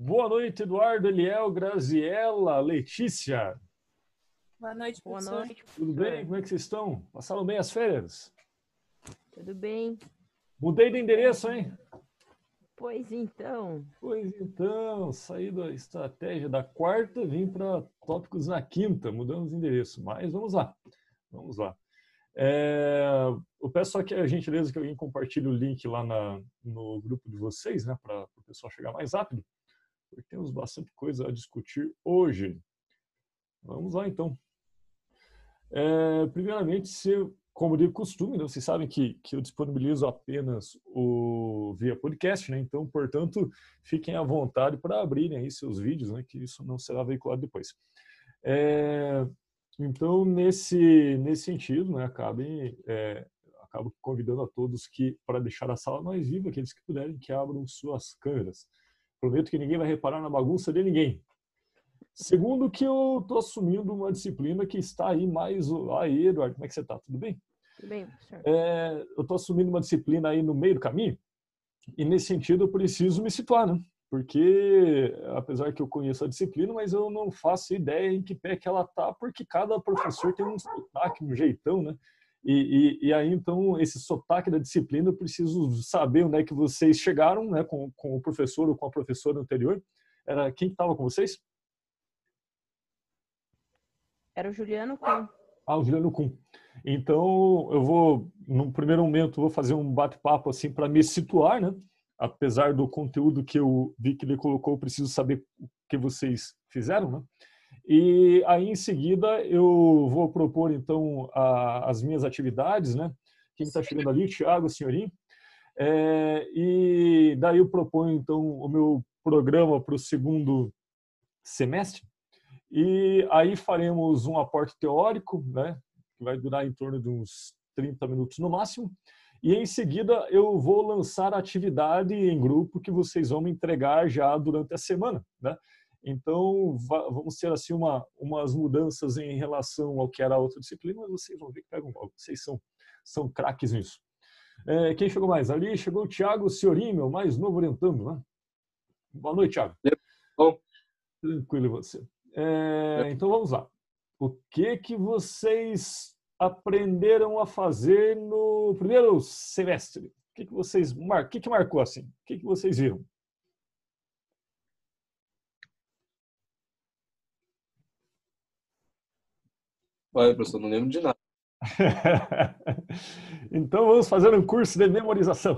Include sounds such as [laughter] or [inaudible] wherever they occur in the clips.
Boa noite, Eduardo, Eliel, Graziella, Letícia. Boa noite, Boa professor. noite. Tudo bem? Como é que vocês estão? Passaram bem as férias? Tudo bem? Mudei de endereço, hein? Pois então. Pois então, saí da estratégia da quarta, vim para tópicos na quinta, mudamos de endereço. Mas vamos lá, vamos lá. É, eu peço só que a gentileza que alguém compartilhe o link lá na, no grupo de vocês, né, para o pessoal chegar mais rápido, porque temos bastante coisa a discutir hoje. Vamos lá, então. É, primeiramente, se, como de costume, né, vocês sabem que, que eu disponibilizo apenas o via podcast, né? Então, portanto, fiquem à vontade para abrirem aí seus vídeos, né? Que isso não será veiculado depois. É, então, nesse nesse sentido, né? Acabem é, acabo convidando a todos que para deixar a sala mais viva, aqueles que puderem que abram suas câmeras. Prometo que ninguém vai reparar na bagunça de ninguém. Segundo que eu estou assumindo uma disciplina que está aí mais... Aí, Eduardo, como é que você está? Tudo bem? Tudo bem, professor? É, eu estou assumindo uma disciplina aí no meio do caminho e, nesse sentido, eu preciso me situar, né? Porque, apesar que eu conheço a disciplina, mas eu não faço ideia em que pé que ela tá, porque cada professor tem um sotaque, um jeitão, né? E, e, e, aí, então, esse sotaque da disciplina, eu preciso saber onde é que vocês chegaram, né, com, com o professor ou com a professora anterior. Era quem estava com vocês? Era o Juliano com. Ah, o Juliano Kuhn. Então, eu vou, no primeiro momento, vou fazer um bate-papo assim para me situar, né? Apesar do conteúdo que eu vi que ele colocou, eu preciso saber o que vocês fizeram, né? E aí, em seguida, eu vou propor, então, a, as minhas atividades, né? Quem está chegando ali, Thiago, senhorinho. É, e daí eu proponho, então, o meu programa para o segundo semestre. E aí faremos um aporte teórico, né? Que vai durar em torno de uns 30 minutos no máximo. E em seguida eu vou lançar a atividade em grupo que vocês vão me entregar já durante a semana, né? Então, vamos ter assim uma, umas mudanças em relação ao que era a outra disciplina, mas vocês vão ver que pegam logo. Vocês são, são craques nisso. É, quem chegou mais? Ali chegou o Thiago Ciorim, meu mais novo orientando, né? Boa noite, Thiago. Bom. Tranquilo você. É, então vamos lá. O que que vocês aprenderam a fazer no primeiro semestre? O que que vocês mar... o que que marcou assim? O que que vocês viram? Olha, professor, não lembro de nada. [laughs] então vamos fazer um curso de memorização.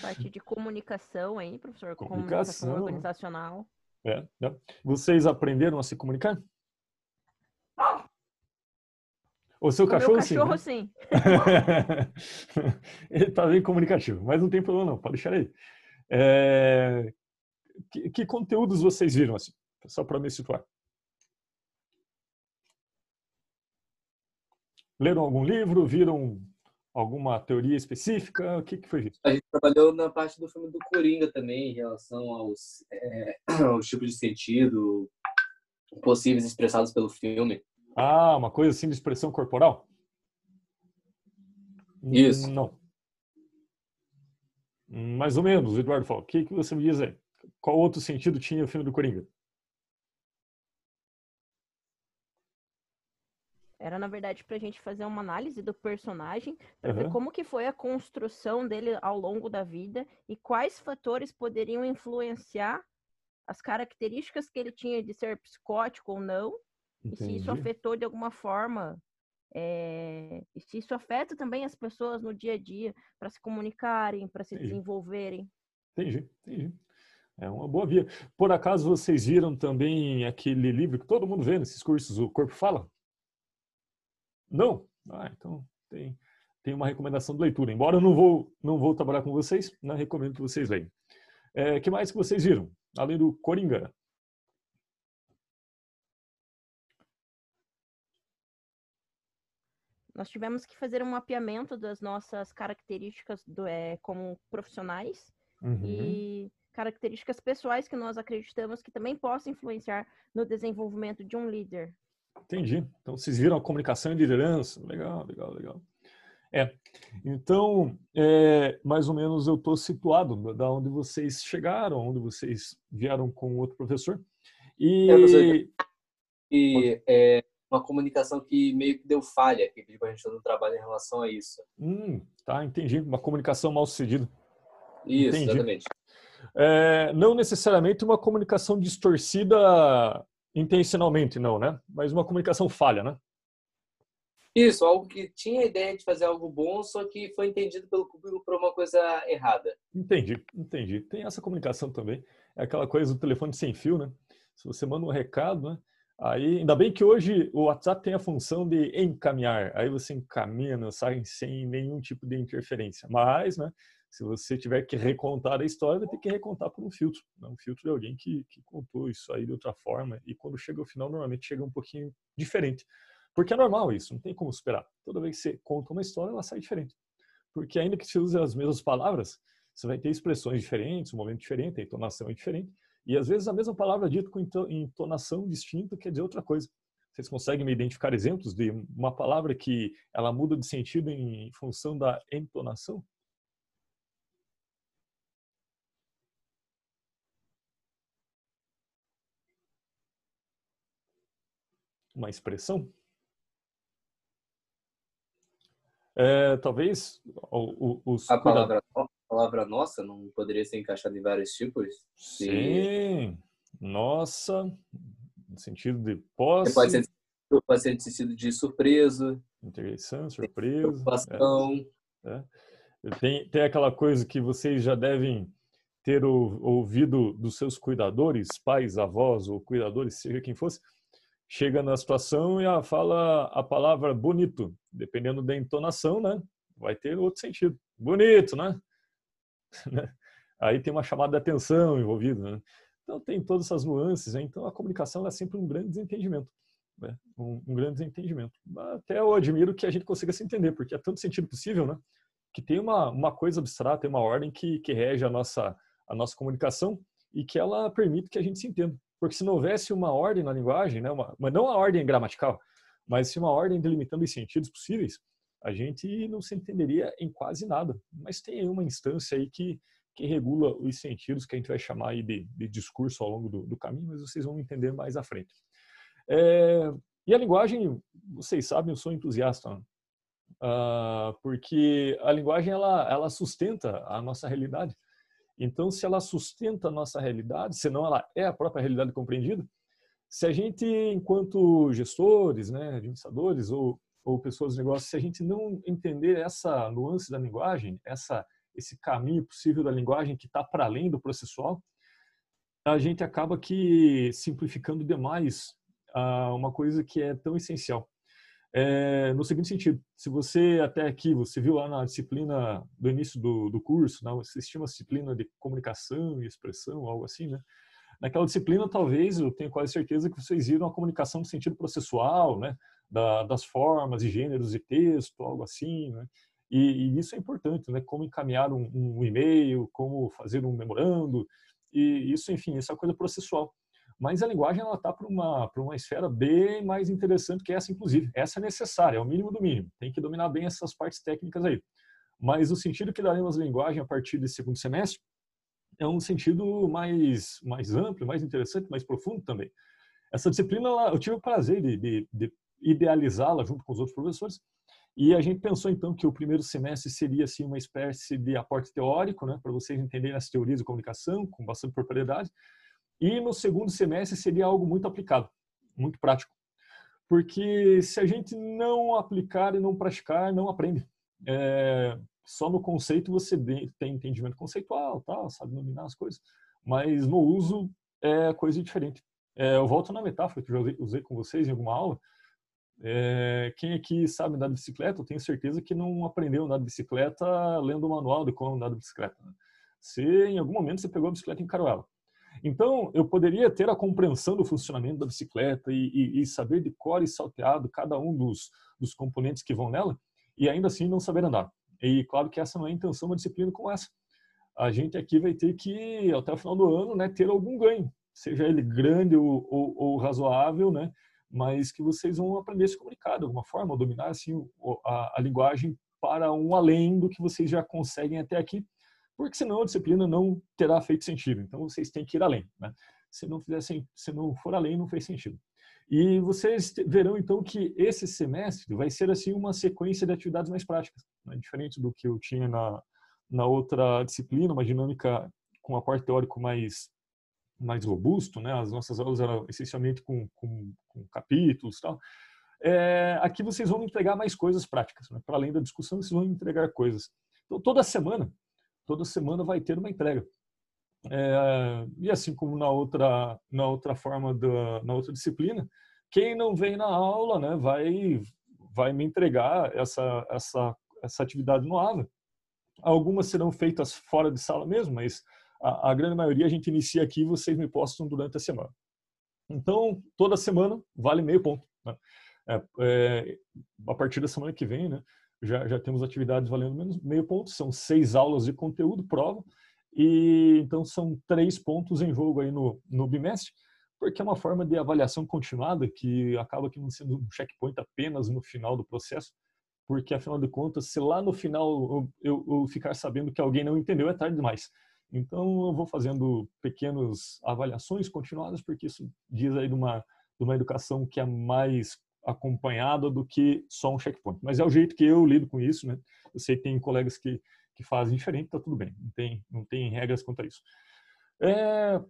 Parte de comunicação aí, professor. Comunicação. Comunicação organizacional. É, é. Vocês aprenderam a se comunicar? O seu O cachorro, meu cachorro, sim. sim. né? [laughs] ele está bem comunicativo, mas não tem problema não, pode deixar aí. É, que, que conteúdos vocês viram assim? Só para me situar. Leram algum livro? Viram alguma teoria específica? O que, que foi isso? A gente trabalhou na parte do filme do Coringa também, em relação aos, é, [clears throat] aos tipos de sentido possíveis expressados pelo filme. Ah, uma coisa assim de expressão corporal? Hum, Isso. Não. Hum, Mais ou menos, Eduardo falou. O que, que você me diz aí? Qual outro sentido tinha o filme do Coringa? Era, na verdade, pra gente fazer uma análise do personagem, para ver Aham. como que foi a construção dele ao longo da vida e quais fatores poderiam influenciar as características que ele tinha de ser psicótico ou não, e se isso Entendi. afetou de alguma forma, é, e se isso afeta também as pessoas no dia a dia para se comunicarem, para se Entendi. desenvolverem. Entendi, entendi. É uma boa via. Por acaso vocês viram também aquele livro que todo mundo vê nesses cursos, O Corpo Fala? Não? Ah, então tem, tem uma recomendação de leitura. Embora eu não vou, não vou trabalhar com vocês, né, recomendo que vocês leiam. O que mais que vocês viram? Além do Coringa. Nós tivemos que fazer um mapeamento das nossas características do, é, como profissionais Uhum. e características pessoais que nós acreditamos que também possam influenciar no desenvolvimento de um líder. Entendi. Então vocês viram a comunicação e liderança. Legal, legal, legal. É. Então, é, mais ou menos eu estou situado da onde vocês chegaram, onde vocês vieram com outro professor. E, é, e é uma comunicação que meio que deu falha, que pediu para a gente fazer um trabalho em relação a isso. Hum, tá, entendi. Uma comunicação mal sucedida. Isso, entendi. exatamente. É, não necessariamente uma comunicação distorcida intencionalmente, não, né? Mas uma comunicação falha, né? Isso, algo que tinha a ideia de fazer algo bom, só que foi entendido pelo público por uma coisa errada. Entendi, entendi. Tem essa comunicação também. É aquela coisa do telefone sem fio, né? Se você manda um recado, né? Aí, ainda bem que hoje o WhatsApp tem a função de encaminhar. Aí você encaminha a mensagem sem nenhum tipo de interferência. Mas, né? Se você tiver que recontar a história, vai ter que recontar por um filtro. Né? Um filtro de alguém que, que contou isso aí de outra forma. E quando chega ao final, normalmente chega um pouquinho diferente. Porque é normal isso, não tem como esperar. Toda vez que você conta uma história, ela sai diferente. Porque ainda que você use as mesmas palavras, você vai ter expressões diferentes, um momento diferente, a entonação é diferente. E às vezes a mesma palavra dita com entonação distinta quer dizer outra coisa. Vocês conseguem me identificar exemplos de uma palavra que ela muda de sentido em função da entonação? Uma expressão? É, talvez os a palavra, a palavra nossa não poderia ser encaixada em vários tipos? Sim, nossa, no sentido de posse. Pode ser, pode ser no sentido de surpresa. Interessante, surpresa. Preocupação. É, é. Tem, tem aquela coisa que vocês já devem ter ouvido dos seus cuidadores, pais, avós ou cuidadores, seja quem fosse, chega na situação e ela fala a palavra bonito, dependendo da entonação, né? Vai ter outro sentido. Bonito, [laughs] né? Aí tem uma chamada de atenção envolvida, né? Então tem todas essas nuances, né? então a comunicação é sempre um grande desentendimento, né? um, um, grande desentendimento. Até eu admiro que a gente consiga se entender, porque é tanto sentido possível, né? Que tem uma, uma coisa abstrata, tem uma ordem que, que rege a nossa, a nossa comunicação e que ela permite que a gente se entenda. Porque se não houvesse uma ordem na linguagem, né, uma, mas não a ordem gramatical, mas se uma ordem delimitando os sentidos possíveis, a gente não se entenderia em quase nada. Mas tem uma instância aí que, que regula os sentidos, que a gente vai chamar aí de, de discurso ao longo do, do, caminho, mas vocês vão entender mais à frente. É, e a linguagem, vocês sabem, eu sou entusiasta, né? uh, porque a linguagem ela, ela sustenta a nossa realidade. Então, se ela sustenta a nossa realidade, senão ela é a própria realidade compreendida, se a gente, enquanto gestores, né, administradores ou, ou pessoas de negócio, se a gente não entender essa nuance da linguagem, essa, esse caminho possível da linguagem que está para além do processual, a gente acaba que simplificando demais ah, uma coisa que é tão essencial é, no seguinte sentido, se você até aqui, você viu lá na disciplina do início do, do curso, né, você uma disciplina de comunicação e expressão, algo assim, né? Naquela disciplina, talvez, eu tenho quase certeza que vocês viram a comunicação no sentido processual, né? Da, das formas e gêneros de texto, algo assim, né? E, e isso é importante, né? Como encaminhar um, um e-mail, como fazer um memorando, e isso, enfim, isso é coisa processual. Mas a linguagem ela está para uma uma esfera bem mais interessante que essa, inclusive. Essa é necessária, é o mínimo do mínimo. Tem que dominar bem essas partes técnicas aí. Mas o sentido que daremos à linguagem a partir desse segundo semestre é um sentido mais mais amplo, mais interessante, mais profundo também. Essa disciplina eu tive o prazer de, de, de idealizá-la junto com os outros professores. E a gente pensou então que o primeiro semestre seria assim uma espécie de aporte teórico, né, para vocês entenderem as teorias de comunicação com bastante propriedade. E no segundo semestre seria algo muito aplicado, muito prático. Porque se a gente não aplicar e não praticar, não aprende. É, só no conceito você tem entendimento conceitual, tal, sabe dominar as coisas, mas no uso é coisa diferente. É, eu volto na metáfora que eu já usei com vocês em alguma aula. É, quem aqui sabe andar de bicicleta, eu tenho certeza que não aprendeu a andar de bicicleta lendo o manual de como andar de bicicleta. Né? Se em algum momento você pegou a bicicleta e encarou ela. Então, eu poderia ter a compreensão do funcionamento da bicicleta e, e, e saber de cor e salteado cada um dos, dos componentes que vão nela e ainda assim não saber andar. E claro que essa não é a intenção de uma disciplina como essa. A gente aqui vai ter que, até o final do ano, né, ter algum ganho, seja ele grande ou, ou, ou razoável, né, mas que vocês vão aprender a se comunicar de alguma forma, dominar assim, a, a linguagem para um além do que vocês já conseguem até aqui, porque senão a disciplina não terá feito sentido. Então vocês têm que ir além. Né? Se não fizessem, se não for além, não fez sentido. E vocês verão então que esse semestre vai ser assim uma sequência de atividades mais práticas, né? diferente do que eu tinha na, na outra disciplina, uma dinâmica com aporte teórico mais mais robusto, né? As nossas aulas eram essencialmente com, com, com capítulos, tal. É, aqui vocês vão entregar mais coisas práticas, né? para além da discussão, vocês vão entregar coisas. Então toda semana, toda semana vai ter uma entrega. É, e assim como na outra na outra forma da na outra disciplina, quem não vem na aula, né, vai vai me entregar essa essa essa atividade no AVA. Algumas serão feitas fora de sala mesmo, mas a, a grande maioria a gente inicia aqui e vocês me postam durante a semana. Então, toda semana vale meio ponto. Né? É, é, a partir da semana que vem, né, já, já temos atividades valendo menos meio ponto, são seis aulas de conteúdo, prova, e então são três pontos em jogo aí no, no bimestre, porque é uma forma de avaliação continuada que acaba que não sendo um checkpoint apenas no final do processo, porque afinal de contas, se lá no final eu, eu, ficar sabendo que alguém não entendeu, é tarde demais. Então eu vou fazendo pequenas avaliações continuadas, porque isso diz aí de uma, de uma educação que é mais acompanhada do que só um checkpoint. Mas é o jeito que eu lido com isso, né? Eu sei que tem colegas que que fazem diferente, tá tudo bem, não tem, não tem regras contra isso. É,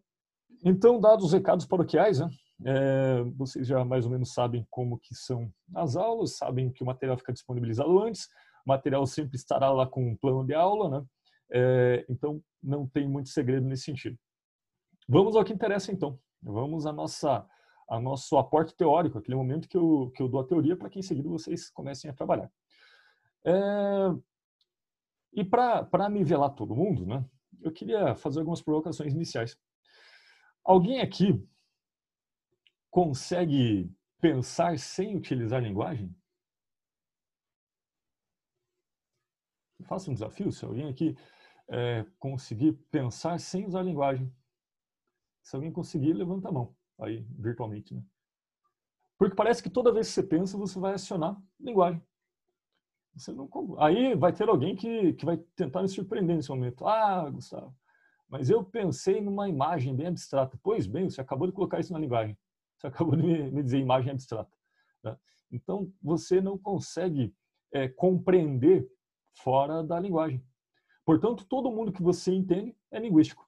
então, dados os recados paroquiais, né, é, vocês já mais ou menos sabem como que são as aulas, sabem que o material fica disponibilizado antes, o material sempre estará lá com um plano de aula, né, é, então não tem muito segredo nesse sentido. Vamos ao que interessa então, vamos à nossa a nosso aporte teórico, aquele momento que eu, que eu dou a teoria para que em seguida vocês comecem a trabalhar. É, e para nivelar todo mundo, né, eu queria fazer algumas provocações iniciais. Alguém aqui consegue pensar sem utilizar linguagem? Eu faço um desafio, se alguém aqui é, conseguir pensar sem usar linguagem. Se alguém conseguir, levanta a mão, aí, virtualmente. Né? Porque parece que toda vez que você pensa, você vai acionar linguagem. Você não, aí vai ter alguém que, que vai tentar me surpreender nesse momento. Ah, Gustavo, mas eu pensei numa imagem bem abstrata. Pois bem, você acabou de colocar isso na linguagem. Você acabou de me, me dizer imagem abstrata. Né? Então, você não consegue é, compreender fora da linguagem. Portanto, todo mundo que você entende é linguístico.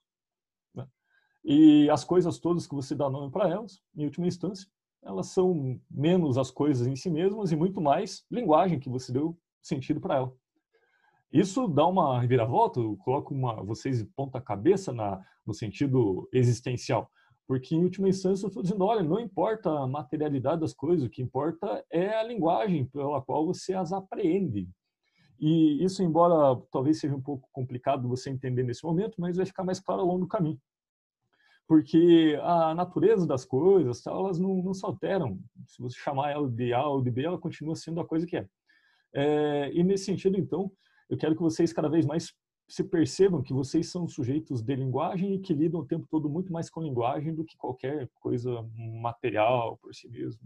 E as coisas todas que você dá nome para elas, em última instância, elas são menos as coisas em si mesmas e muito mais linguagem que você deu sentido para ela. Isso dá uma reviravolta, coloca uma, vocês ponta cabeça no sentido existencial. Porque, em última instância, eu estou dizendo, olha, não importa a materialidade das coisas, o que importa é a linguagem pela qual você as apreende. E isso, embora talvez seja um pouco complicado você entender nesse momento, mas vai ficar mais claro ao longo do caminho. Porque a natureza das coisas, elas não, não se alteram. Se você chamar ela de A ou de B, ela continua sendo a coisa que é. É, e nesse sentido, então, eu quero que vocês cada vez mais se percebam que vocês são sujeitos de linguagem e que lidam o tempo todo muito mais com linguagem do que qualquer coisa material por si mesmo.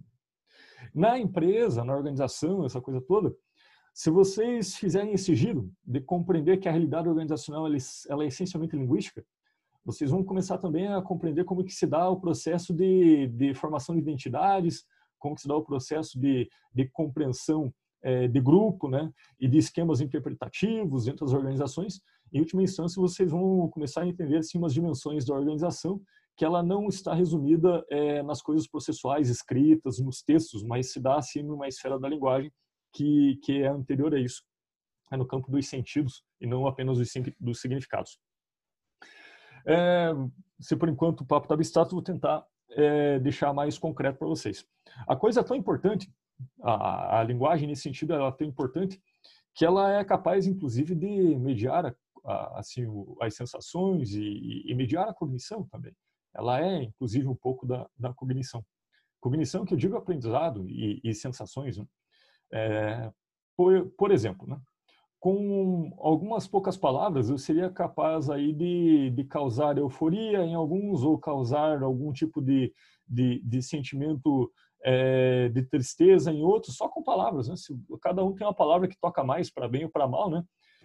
Na empresa, na organização, essa coisa toda, se vocês fizerem esse giro de compreender que a realidade organizacional ela, ela é essencialmente linguística, vocês vão começar também a compreender como que se dá o processo de, de formação de identidades, como que se dá o processo de, de compreensão é, de grupo né, e de esquemas interpretativos dentro das organizações, em última instância vocês vão começar a entender assim, umas dimensões da organização que ela não está resumida é, nas coisas processuais escritas, nos textos, mas se dá assim numa esfera da linguagem que, que é anterior a isso, é no campo dos sentidos e não apenas dos, dos significados. É, se por enquanto o papo está abstrato, vou tentar é, deixar mais concreto para vocês. A coisa é tão importante a, a linguagem nesse sentido ela é tão importante que ela é capaz, inclusive, de mediar a, a, assim as sensações e, e, mediar a cognição também. Ela é, inclusive, um pouco da, da cognição. Cognição que eu digo aprendizado e, e sensações. Né? É, por, por exemplo, né? Com algumas poucas palavras, eu seria capaz aí de, de causar euforia em alguns ou causar algum tipo de, de, de sentimento é, de tristeza em outros, só com palavras. Né? Se, cada um tem uma palavra que toca mais para bem ou para mal, né?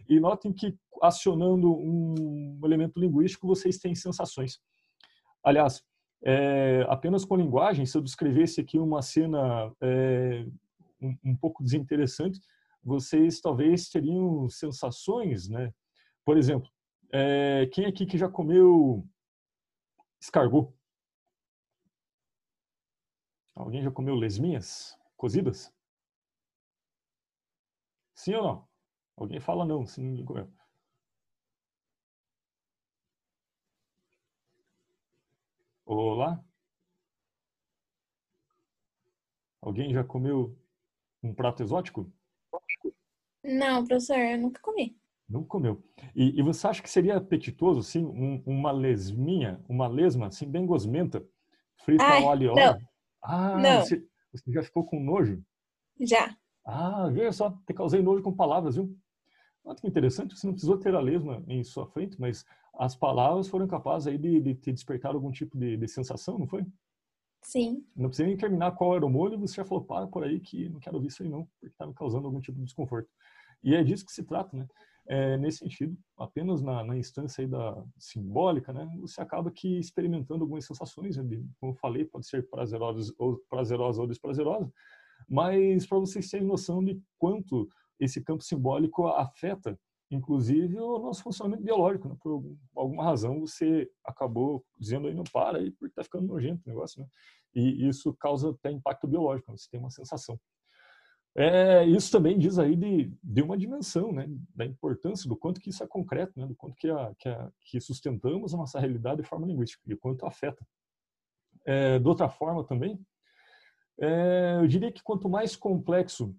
E notem que acionando um elemento linguístico, vocês têm sensações. Aliás, é, apenas com linguagem, se eu descrevesse aqui uma cena é, um, um, pouco desinteressante, vocês talvez teriam sensações, né? Por exemplo, é, quem aqui que já comeu escargot? Alguém já comeu lesminhas cozidas? Sim ou não? Alguém fala não, se ninguém comeu. Olá? Alguém já comeu um prato exótico? Não, professor, eu nunca comi. Não comeu. E, e você acha que seria apetitoso, assim, um, uma lesminha, uma lesma, assim, bem gosmenta, frita Ai, ao alho e não. óleo? Ah, Não. Você, você já ficou com nojo? Já. Ah, veja só, te causei nojo com palavras, viu? Olha que interessante, você não precisou ter a lesma em sua frente, mas as palavras foram capazes aí de, de te despertar algum tipo de, de sensação, não foi? Sim. Não precisa nem terminar qual era o molho, você já falou, para por aí que não quero ouvir isso aí não, porque está me causando algum tipo de desconforto. E é disso que se trata, né? É, nesse sentido, apenas na, na instância aí da simbólica, né, você acaba que experimentando algumas sensações, né, como eu falei, pode ser prazerosas ou, prazerosa ou desprazerosa, mas para vocês terem noção de quanto esse campo simbólico afeta, inclusive, o nosso funcionamento biológico. Né? Por alguma razão, você acabou dizendo aí, não para aí, porque está ficando nojento o negócio. Né? E isso causa até impacto biológico, né? você tem uma sensação. É, isso também diz aí de, de uma dimensão, né, da importância do quanto que isso é concreto, né, do quanto que, a, que, a, que sustentamos a nossa realidade de forma linguística e o quanto afeta. É, de outra forma também, é, eu diria que quanto mais complexo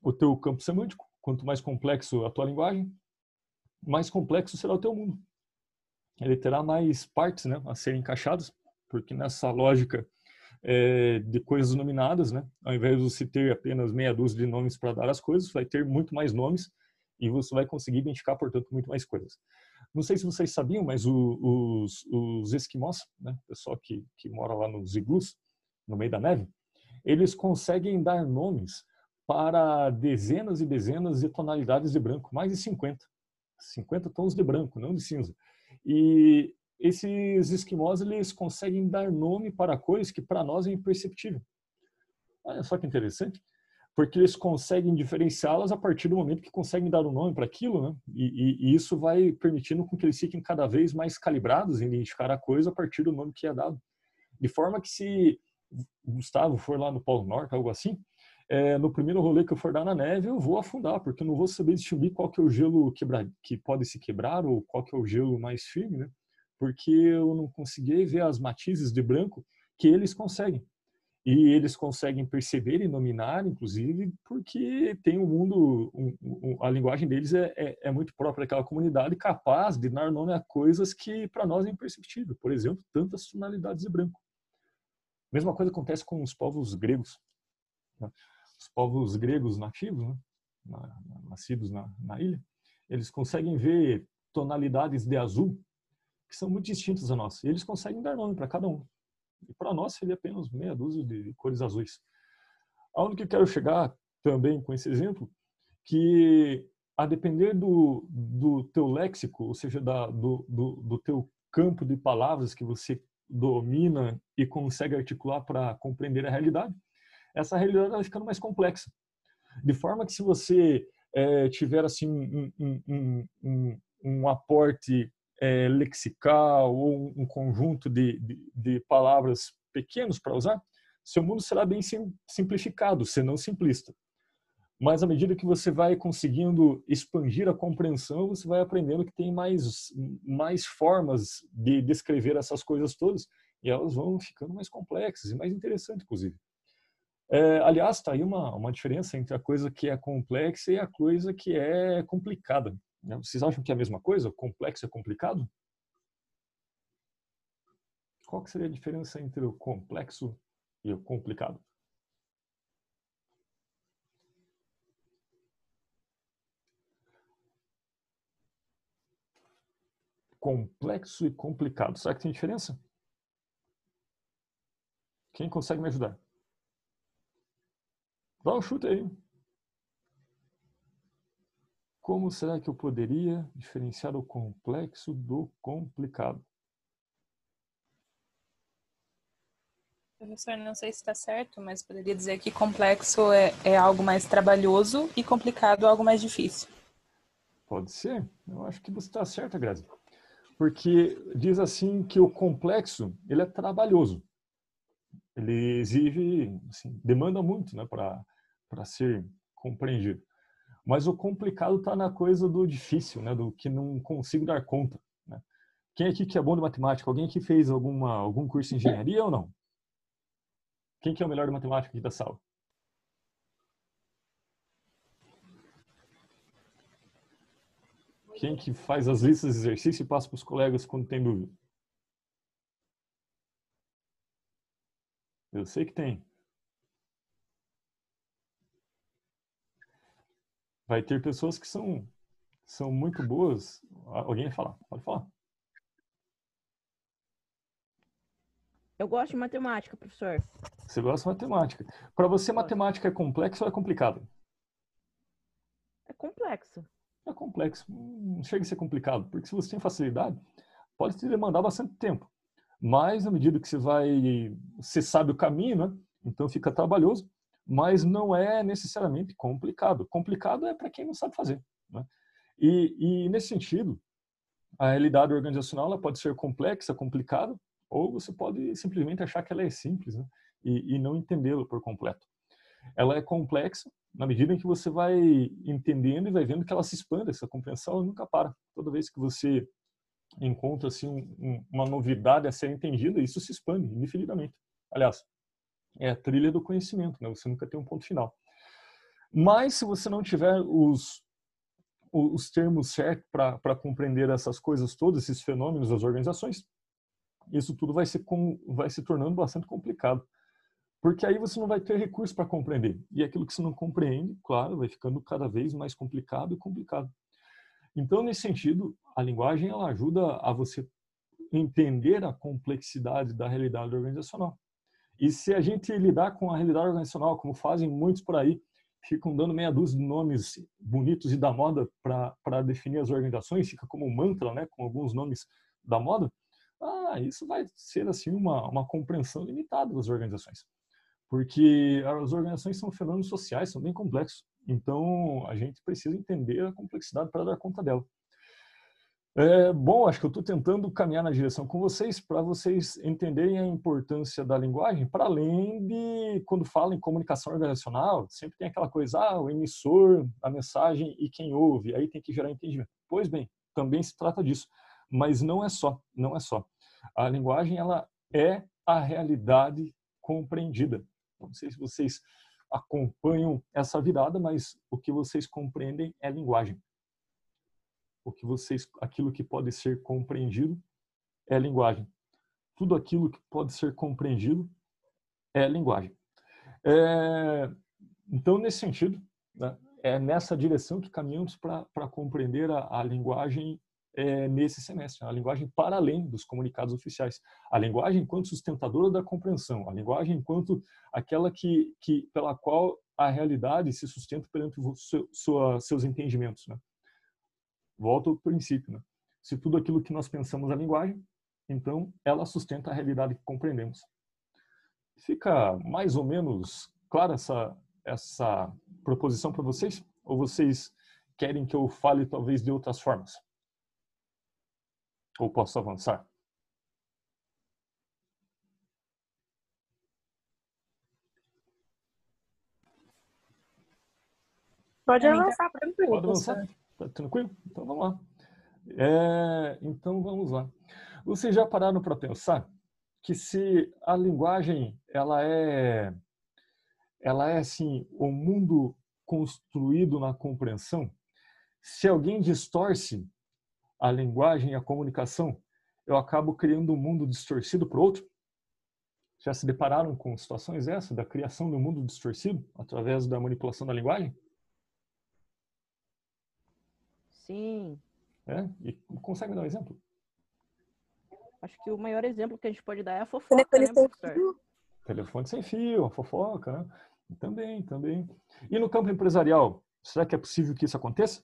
o teu campo semântico, quanto mais complexo a tua linguagem, mais complexo será o teu mundo. Ele terá mais partes né, a serem encaixadas, porque nessa lógica é, de coisas nominadas, né? Ao invés de você ter apenas meia dúzia de nomes para dar as coisas, vai ter muito mais nomes e você vai conseguir identificar, portanto, muito mais coisas. Não sei se vocês sabiam, mas o, os, os esquimós, né? pessoal que, que mora lá nos iglus, no meio da neve, eles conseguem dar nomes para dezenas e dezenas de tonalidades de branco, mais de 50. 50 tons de branco, não de cinza. E esses esquimós eles conseguem dar nome para coisas que para nós é imperceptível. Olha só que interessante, porque eles conseguem diferenciá-las a partir do momento que conseguem dar um nome para aquilo, né? E, e, e, isso vai permitindo com que eles fiquem cada vez mais calibrados em identificar a coisa a partir do nome que é dado. De forma que se Gustavo for lá no Polo Norte, algo assim, é, no primeiro rolê que eu for dar na neve, eu vou afundar, porque eu não vou saber distinguir qual que é o gelo quebrar, que pode se quebrar ou qual que é o gelo mais firme, né? porque eu não consegui ver as matizes de branco que eles conseguem. E eles conseguem perceber e nominar, inclusive, porque tem um mundo, um, um, a linguagem deles é, é, é, muito própria daquela comunidade, capaz de dar nome a coisas que para nós é imperceptível. Por exemplo, tantas tonalidades de branco. Mesma coisa acontece com os povos gregos. Né? Os povos gregos nativos, né? na, nascidos na, na ilha, eles conseguem ver tonalidades de azul que são muito distintos da nossa. E eles conseguem dar nome para cada um. E para nós seria apenas meia dúzia de cores azuis. Aonde que eu quero chegar também com esse exemplo, que a depender do, do teu léxico, ou seja, da, do, do, do teu campo de palavras que você domina e consegue articular para compreender a realidade, essa realidade vai ficando mais complexa. De forma que se você é, tiver assim um, um, um, um aporte é, lexical ou um conjunto de, de, de palavras pequenos para usar, seu mundo será bem sim, simplificado, se não simplista. Mas à medida que você vai conseguindo expandir a compreensão, você vai aprendendo que tem mais, mais formas de descrever essas coisas todas e elas vão ficando mais complexas e mais interessantes, inclusive. É, aliás, está aí uma, uma diferença entre a coisa que é complexa e a coisa que é complicada. Né? Vocês acham que é a mesma coisa? Complexo é complicado? Qual que seria a diferença entre o complexo e o complicado? Complexo e complicado. Será que tem diferença? Quem consegue me ajudar? Dá um chute aí. Como será que eu poderia diferenciar o complexo do complicado? Professor, não sei se está certo, mas poderia dizer que complexo é, é algo mais trabalhoso e complicado algo mais difícil. Pode ser. Eu acho que você está certa, Grazi. Porque diz assim que o complexo ele é trabalhoso. Ele exige, assim, demanda muito né, para ser compreendido. Mas o complicado está na coisa do difícil, né, do que não consigo dar conta. Né? Quem aqui que é bom de matemática? Alguém que fez alguma, algum curso de engenharia ou não? Quem que é o melhor de matemática aqui da sala? Quem que faz as listas de exercício e passa para os colegas quando tem dúvida? Eu sei que tem. Vai ter pessoas que são, são muito boas. Alguém vai falar? Pode falar. Eu gosto de matemática, professor. Você gosta de matemática. Para você, matemática é complexo ou é complicado? É complexo é complexo. Não chega a ser complicado, porque se você tem facilidade, pode te demandar bastante tempo. Mas, na medida que você vai, você sabe o caminho, né? Então fica trabalhoso, mas não é necessariamente complicado. Complicado é para quem não sabe fazer. Né? E, e, nesse sentido, a realidade organizacional ela pode ser complexa, complicada, ou você pode simplesmente achar que ela é simples né? e, e não entendê-la por completo. Ela é complexa na medida em que você vai entendendo e vai vendo que ela se expande, essa compreensão nunca para. Toda vez que você encontra assim um, uma novidade a ser entendida, isso se expande indefinidamente. Aliás, é a trilha do conhecimento, né? Você nunca tem um ponto final. Mas se você não tiver os os termos certos para compreender essas coisas todas, esses fenômenos das organizações, isso tudo vai se, vai se tornando bastante complicado. Porque aí você não vai ter recurso para compreender. E aquilo que você não compreende, claro, vai ficando cada vez mais complicado e complicado. Então, nesse sentido, a linguagem ela ajuda a você entender a complexidade da realidade organizacional. E se a gente lidar com a realidade organizacional, como fazem muitos por aí, ficam dando meia dúzia de nomes bonitos e da moda para definir as organizações, fica como um mantra, né, com alguns nomes da moda, ah, isso vai ser assim uma, uma compreensão limitada das organizações porque as organizações são fenômenos sociais, são bem complexos. Então, a gente precisa entender a complexidade para dar conta dela. É, bom, acho que eu estou tentando caminhar na direção com vocês para vocês entenderem a importância da linguagem, para além de, quando fala em comunicação organizacional, sempre tem aquela coisa, ah, o emissor, a mensagem e quem ouve, aí tem que gerar entendimento. Pois bem, também se trata disso, mas não é só, não é só. A linguagem, ela é a realidade compreendida. Não sei se vocês acompanham essa virada, mas o que vocês compreendem é linguagem. O que vocês, aquilo que pode ser compreendido é linguagem. Tudo aquilo que pode ser compreendido é linguagem. É, então, nesse sentido, né, é nessa direção que caminhamos para compreender a, a linguagem é, nesse semestre, a linguagem para além dos comunicados oficiais, a linguagem enquanto sustentadora da compreensão, a linguagem enquanto aquela que, que pela qual a realidade se sustenta perante seu, sua, seus entendimentos. Né? Volta ao princípio. Né? Se tudo aquilo que nós pensamos é linguagem, então ela sustenta a realidade que compreendemos. Fica mais ou menos clara essa, essa proposição para vocês? Ou vocês querem que eu fale talvez de outras formas? Ou posso avançar? Pode avançar, tranquilo. Pode avançar? Tá tranquilo? Então vamos lá. É, então vamos lá. Vocês já pararam para pensar que se a linguagem ela é ela é assim o mundo construído na compreensão, se alguém distorce a linguagem e a comunicação, eu acabo criando um mundo distorcido para o outro? Já se depararam com situações essa da criação um mundo distorcido através da manipulação da linguagem? Sim. É? E consegue dar um exemplo? Acho que o maior exemplo que a gente pode dar é a fofoca, Telefone né, sem fio. Telefone sem fio, a fofoca, né? Também, também. E no campo empresarial, será que é possível que isso aconteça?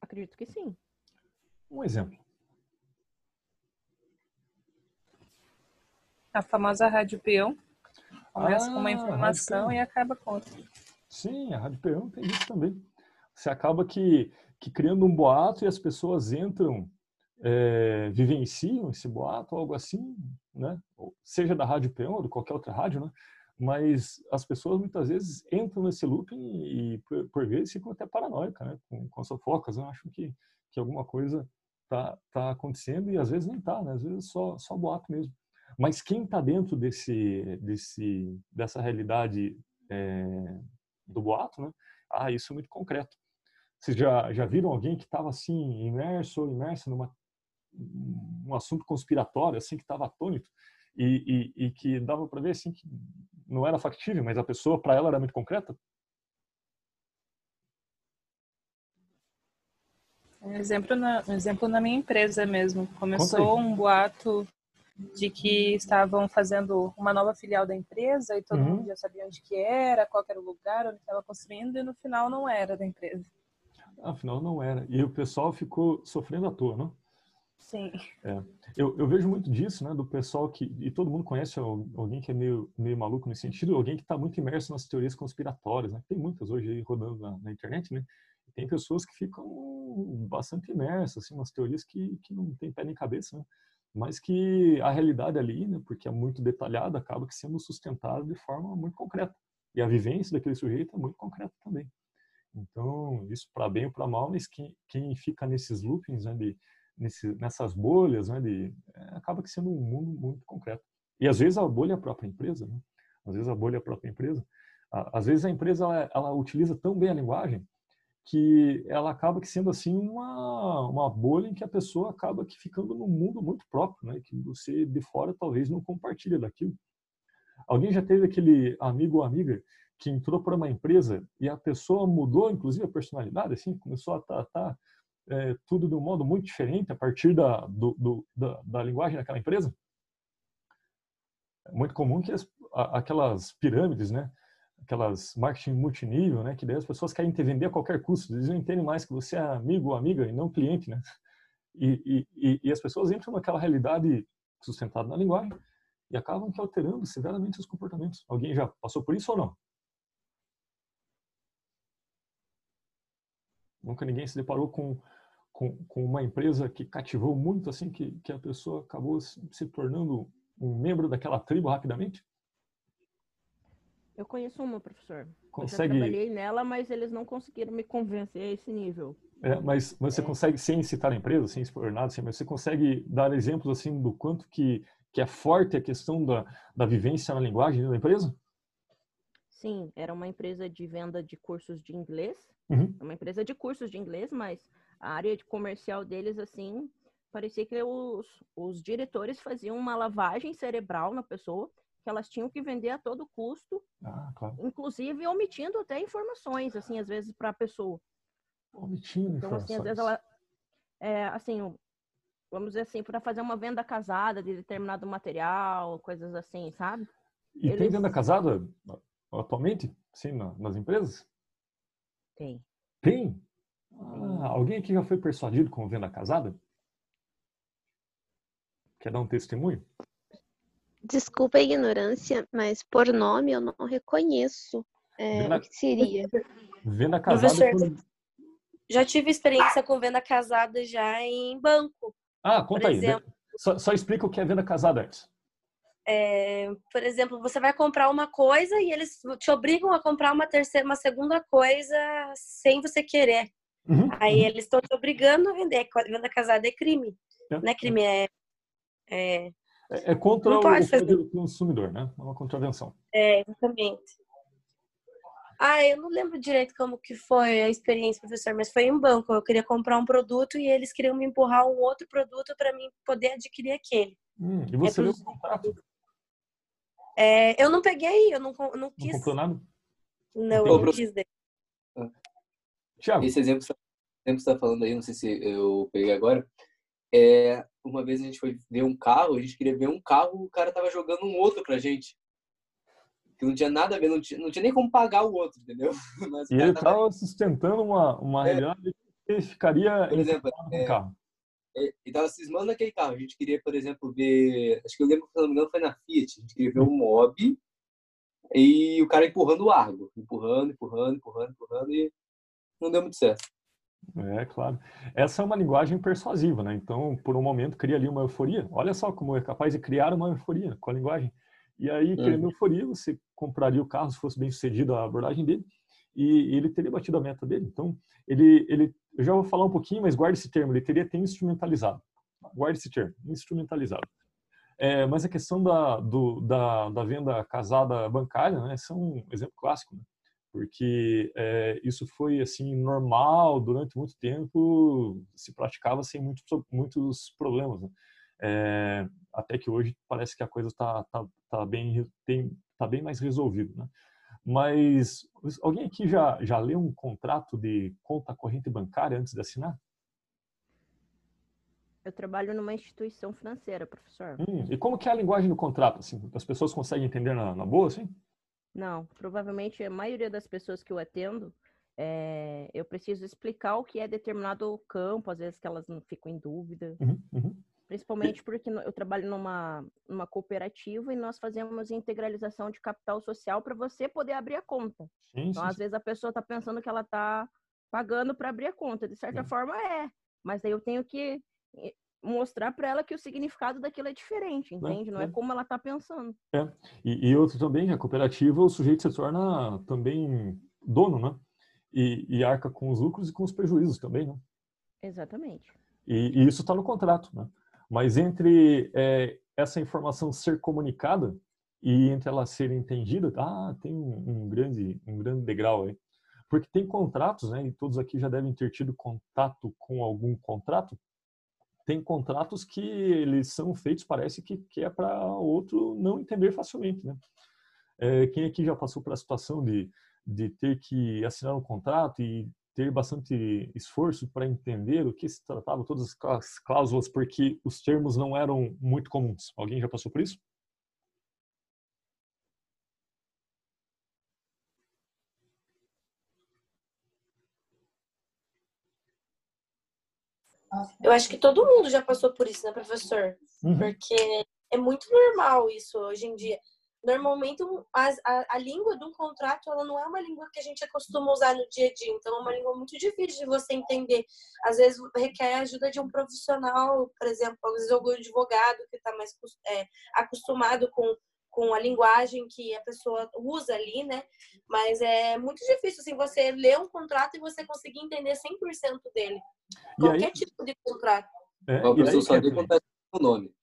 Acredito que sim. Um exemplo. A famosa rádio peão começa com uma Ah, informação e acaba com outra. Sim, a Rádio Peão tem isso também. Você acaba que, que criando um boato e as pessoas entram, é, vivenciam esse boato, algo assim, né? Seja da Rádio Peão ou de qualquer outra rádio, né? Mas as pessoas muitas vezes entram nesse looping e, por, por vezes, ficam até paranoicas, né? Com, com as fofocas, né? acham que, que alguma coisa tá, tá acontecendo e às vezes nem tá, né? Às vezes é só, só boato mesmo. Mas quem está dentro desse, desse, dessa realidade é, do boato, né? Ah, isso é muito concreto. Vocês já, já viram alguém que estava assim, imerso ou imersa numa um assunto conspiratório, assim, que estava atônito e, e, e que dava para ver, assim, que não era factível, mas a pessoa, para ela, era muito concreta? Um exemplo na, um exemplo na minha empresa mesmo. Começou um boato de que estavam fazendo uma nova filial da empresa e todo Uhum. mundo já sabia onde que era, qual que era o lugar onde estava construindo e no final não era da empresa. Afinal, não era. E o pessoal ficou sofrendo à toa, não? Sim. Eu, eu vejo muito disso, né, do pessoal que, e todo mundo conhece al- alguém que é meio, meio maluco nesse sentido, alguém que está muito imerso nas teorias conspiratórias, né? Tem muitas hoje aí rodando na, na internet, né? Tem pessoas que ficam bastante imersas, assim, nas teorias que, que não tem pé nem cabeça, né? Mas que a realidade ali, né, porque é muito detalhada, acaba que sendo sustentada de forma muito concreta. E a vivência daquele sujeito é muito concreta também. Então, isso para bem ou para mal, mas quem, quem fica nesses loopings, né, de, nesse, nessas bolhas, né, de, é, acaba que sendo um mundo muito concreto. E às vezes a bolha é a própria empresa, né? Às vezes a bolha é a própria empresa. Às vezes a empresa ela, ela utiliza tão bem a linguagem que ela acaba que sendo assim uma, uma bolha em que a pessoa acaba que ficando num mundo muito próprio, né? Que você de fora talvez não compartilha daquilo. Alguém já teve aquele amigo ou amiga que entrou para uma empresa e a pessoa mudou, inclusive, a personalidade, assim, começou a tratar é, tudo de um modo muito diferente a partir da, do, do, da, da linguagem daquela empresa? É muito comum que as, a- aquelas pirâmides, né? Aquelas marketing multinível, né? Que daí as pessoas querem te vender a qualquer custo. Eles não entendem mais que você é amigo ou amiga e não cliente, né? E, e, e, as pessoas entram naquela realidade sustentada na linguagem e acabam que alterando severamente os comportamentos. Alguém já passou por isso ou não? Nunca ninguém se deparou com, com, com uma empresa que cativou muito, assim, que, que a pessoa acabou se, se tornando um membro daquela tribo rapidamente? Eu conheço uma, professor. Eu Consegue, trabalhei nela, mas eles não conseguiram me convencer a esse nível. é, mas, mas você É. consegue, sem citar a empresa, sem expor nada, assim, mas você consegue dar exemplos assim do quanto que, que é forte a questão da, da vivência na linguagem da empresa? Sim, era uma empresa de venda de cursos de inglês. Uhum. É uma empresa de cursos de inglês, mas a área de comercial deles, assim, parecia que os, os diretores faziam uma lavagem cerebral na pessoa, que elas tinham que vender a todo custo, Ah, claro. inclusive omitindo até informações, assim, às vezes para a pessoa. Omitindo Então, assim, às vezes informações. ela, é, assim, vamos dizer assim, para fazer uma venda casada de determinado material, coisas assim, sabe? E tem eles- venda casada atualmente, sim, na- nas empresas? Tem. Tem? Ah, alguém aqui já foi persuadido com venda casada? Quer dar um testemunho? Desculpa a ignorância, mas por nome eu não reconheço é, Venda- o que seria. Venda casada Professor, quando... Já tive experiência com venda casada já em banco. Ah, conta por aí. exemplo. Só, só explica o que é venda casada antes. É, por exemplo, você vai comprar uma coisa e eles te obrigam a comprar uma terceira, uma segunda coisa sem você querer. Uhum, Aí uhum. eles estão te obrigando a vender. Venda casada é crime. É. Não é crime, é, é, É, é contra Não o, pode o consumidor, né? É uma contravenção. é exatamente. Ah, eu não lembro direito como que foi a experiência, professor, mas foi em banco. Eu queria comprar um produto e eles queriam me empurrar um outro produto para mim poder adquirir aquele. Hum, e você É leu o contrato? É, eu não peguei, eu não, com- não Não quis. comprou nada? Não, eu não quis. Tiago, Esse exemplo que você está falando aí, não sei se eu peguei agora, é uma vez a gente foi ver um carro, a gente queria ver um carro, o cara tava jogando um outro pra gente. Que não tinha nada a ver, não tinha, não tinha nem como pagar o outro, entendeu? [laughs] Mas o E ele tava- estava sustentando uma, uma É. realidade que ele ficaria Por exemplo, é, carro. E e tava cismando naquele carro. A gente queria, por exemplo, ver. Acho que eu lembro que, se não me engano, foi na Fiat. A gente queria ver um mob e o cara empurrando o Argo. Empurrando, empurrando, empurrando, empurrando e não deu muito certo. É, claro. Essa é uma linguagem persuasiva, né? Então, por um momento, cria ali uma euforia. Olha só como é capaz de criar uma euforia com a linguagem. E aí, criando euforia, você compraria o carro se fosse bem sucedido a abordagem dele e ele teria batido a meta dele. Então, ele, ele, eu já vou falar um pouquinho, mas guarde esse termo, ele teria ter instrumentalizado. Guarde esse termo, instrumentalizado. É, mas a questão da, do, da, da venda casada bancária, né, é um exemplo clássico, né? Porque é, isso foi assim normal durante muito tempo, se praticava sem muitos, muitos problemas. Né? É, até que hoje parece que a coisa está tá, tá bem, tem, tá bem mais resolvida. Né? Mas alguém aqui já, já leu um contrato de conta corrente bancária antes de assinar? Eu trabalho numa instituição financeira, professor. Hum, e como que é a linguagem do contrato? Assim, as pessoas conseguem entender na, na boa, assim? Não, provavelmente a maioria das pessoas que eu atendo, é, eu preciso explicar o que é determinado campo, às vezes que elas não ficam em dúvida. Uhum, uhum. Principalmente porque eu trabalho numa, numa cooperativa e nós fazemos integralização de capital social para você poder abrir a conta. Sim, Então, sim, às vezes a pessoa está pensando que ela está pagando para abrir a conta. De certa É. forma é, mas daí eu tenho que mostrar para ela que o significado daquilo é diferente, entende? Não é é. como ela está pensando. E, e outro também, a cooperativa, o sujeito se torna também dono, né? E, e arca com os lucros e com os prejuízos também, né? Exatamente. E, e isso está no contrato, né? Mas entre é, essa informação ser comunicada e entre ela ser entendida, ah, tem um, um grande, um grande degrau aí. Porque tem contratos, né? E todos aqui já devem ter tido contato com algum contrato. Tem contratos que eles são feitos, parece que, que é para outro não entender facilmente, né? É, quem aqui já passou pela situação de, de ter que assinar um contrato e ter bastante esforço para entender o que se tratava, todas as cláusulas, porque os termos não eram muito comuns. Alguém já passou por isso? Eu acho que todo mundo já passou por isso, né, professor? Uhum. Porque é muito normal isso hoje em dia. Normalmente, as- a, a língua de um contrato, ela não é uma língua que a gente acostuma usar no dia a dia. Então, é uma língua muito difícil de você entender. Às vezes, requer a ajuda de um profissional, por exemplo, às vezes algum advogado que está mais é, acostumado com, com a linguagem que a pessoa usa ali, né? Mas é muito difícil, assim, você ler um contrato e você conseguir entender 100% dele. E Qualquer aí, tipo de contrato. é, e professor só deu Kathleen? contar o nome.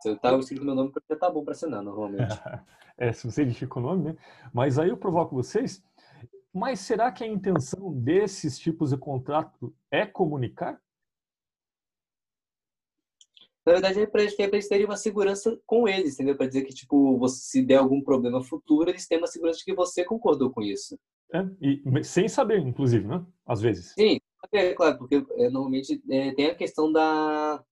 Se eu tava escrito meu nome, já tá bom para assinar, normalmente. [laughs] é, se você edifica o nome, né? Mas aí eu provoco vocês. Mas será que a intenção desses tipos de contrato é comunicar? Na verdade, é para eles terem uma segurança com eles, entendeu? Para dizer que, tipo, você, se der algum problema futuro, eles têm uma segurança de que você concordou com isso. É, e, sem saber, inclusive, né? Às vezes. Sim, é claro, porque é, normalmente é, tem a questão da.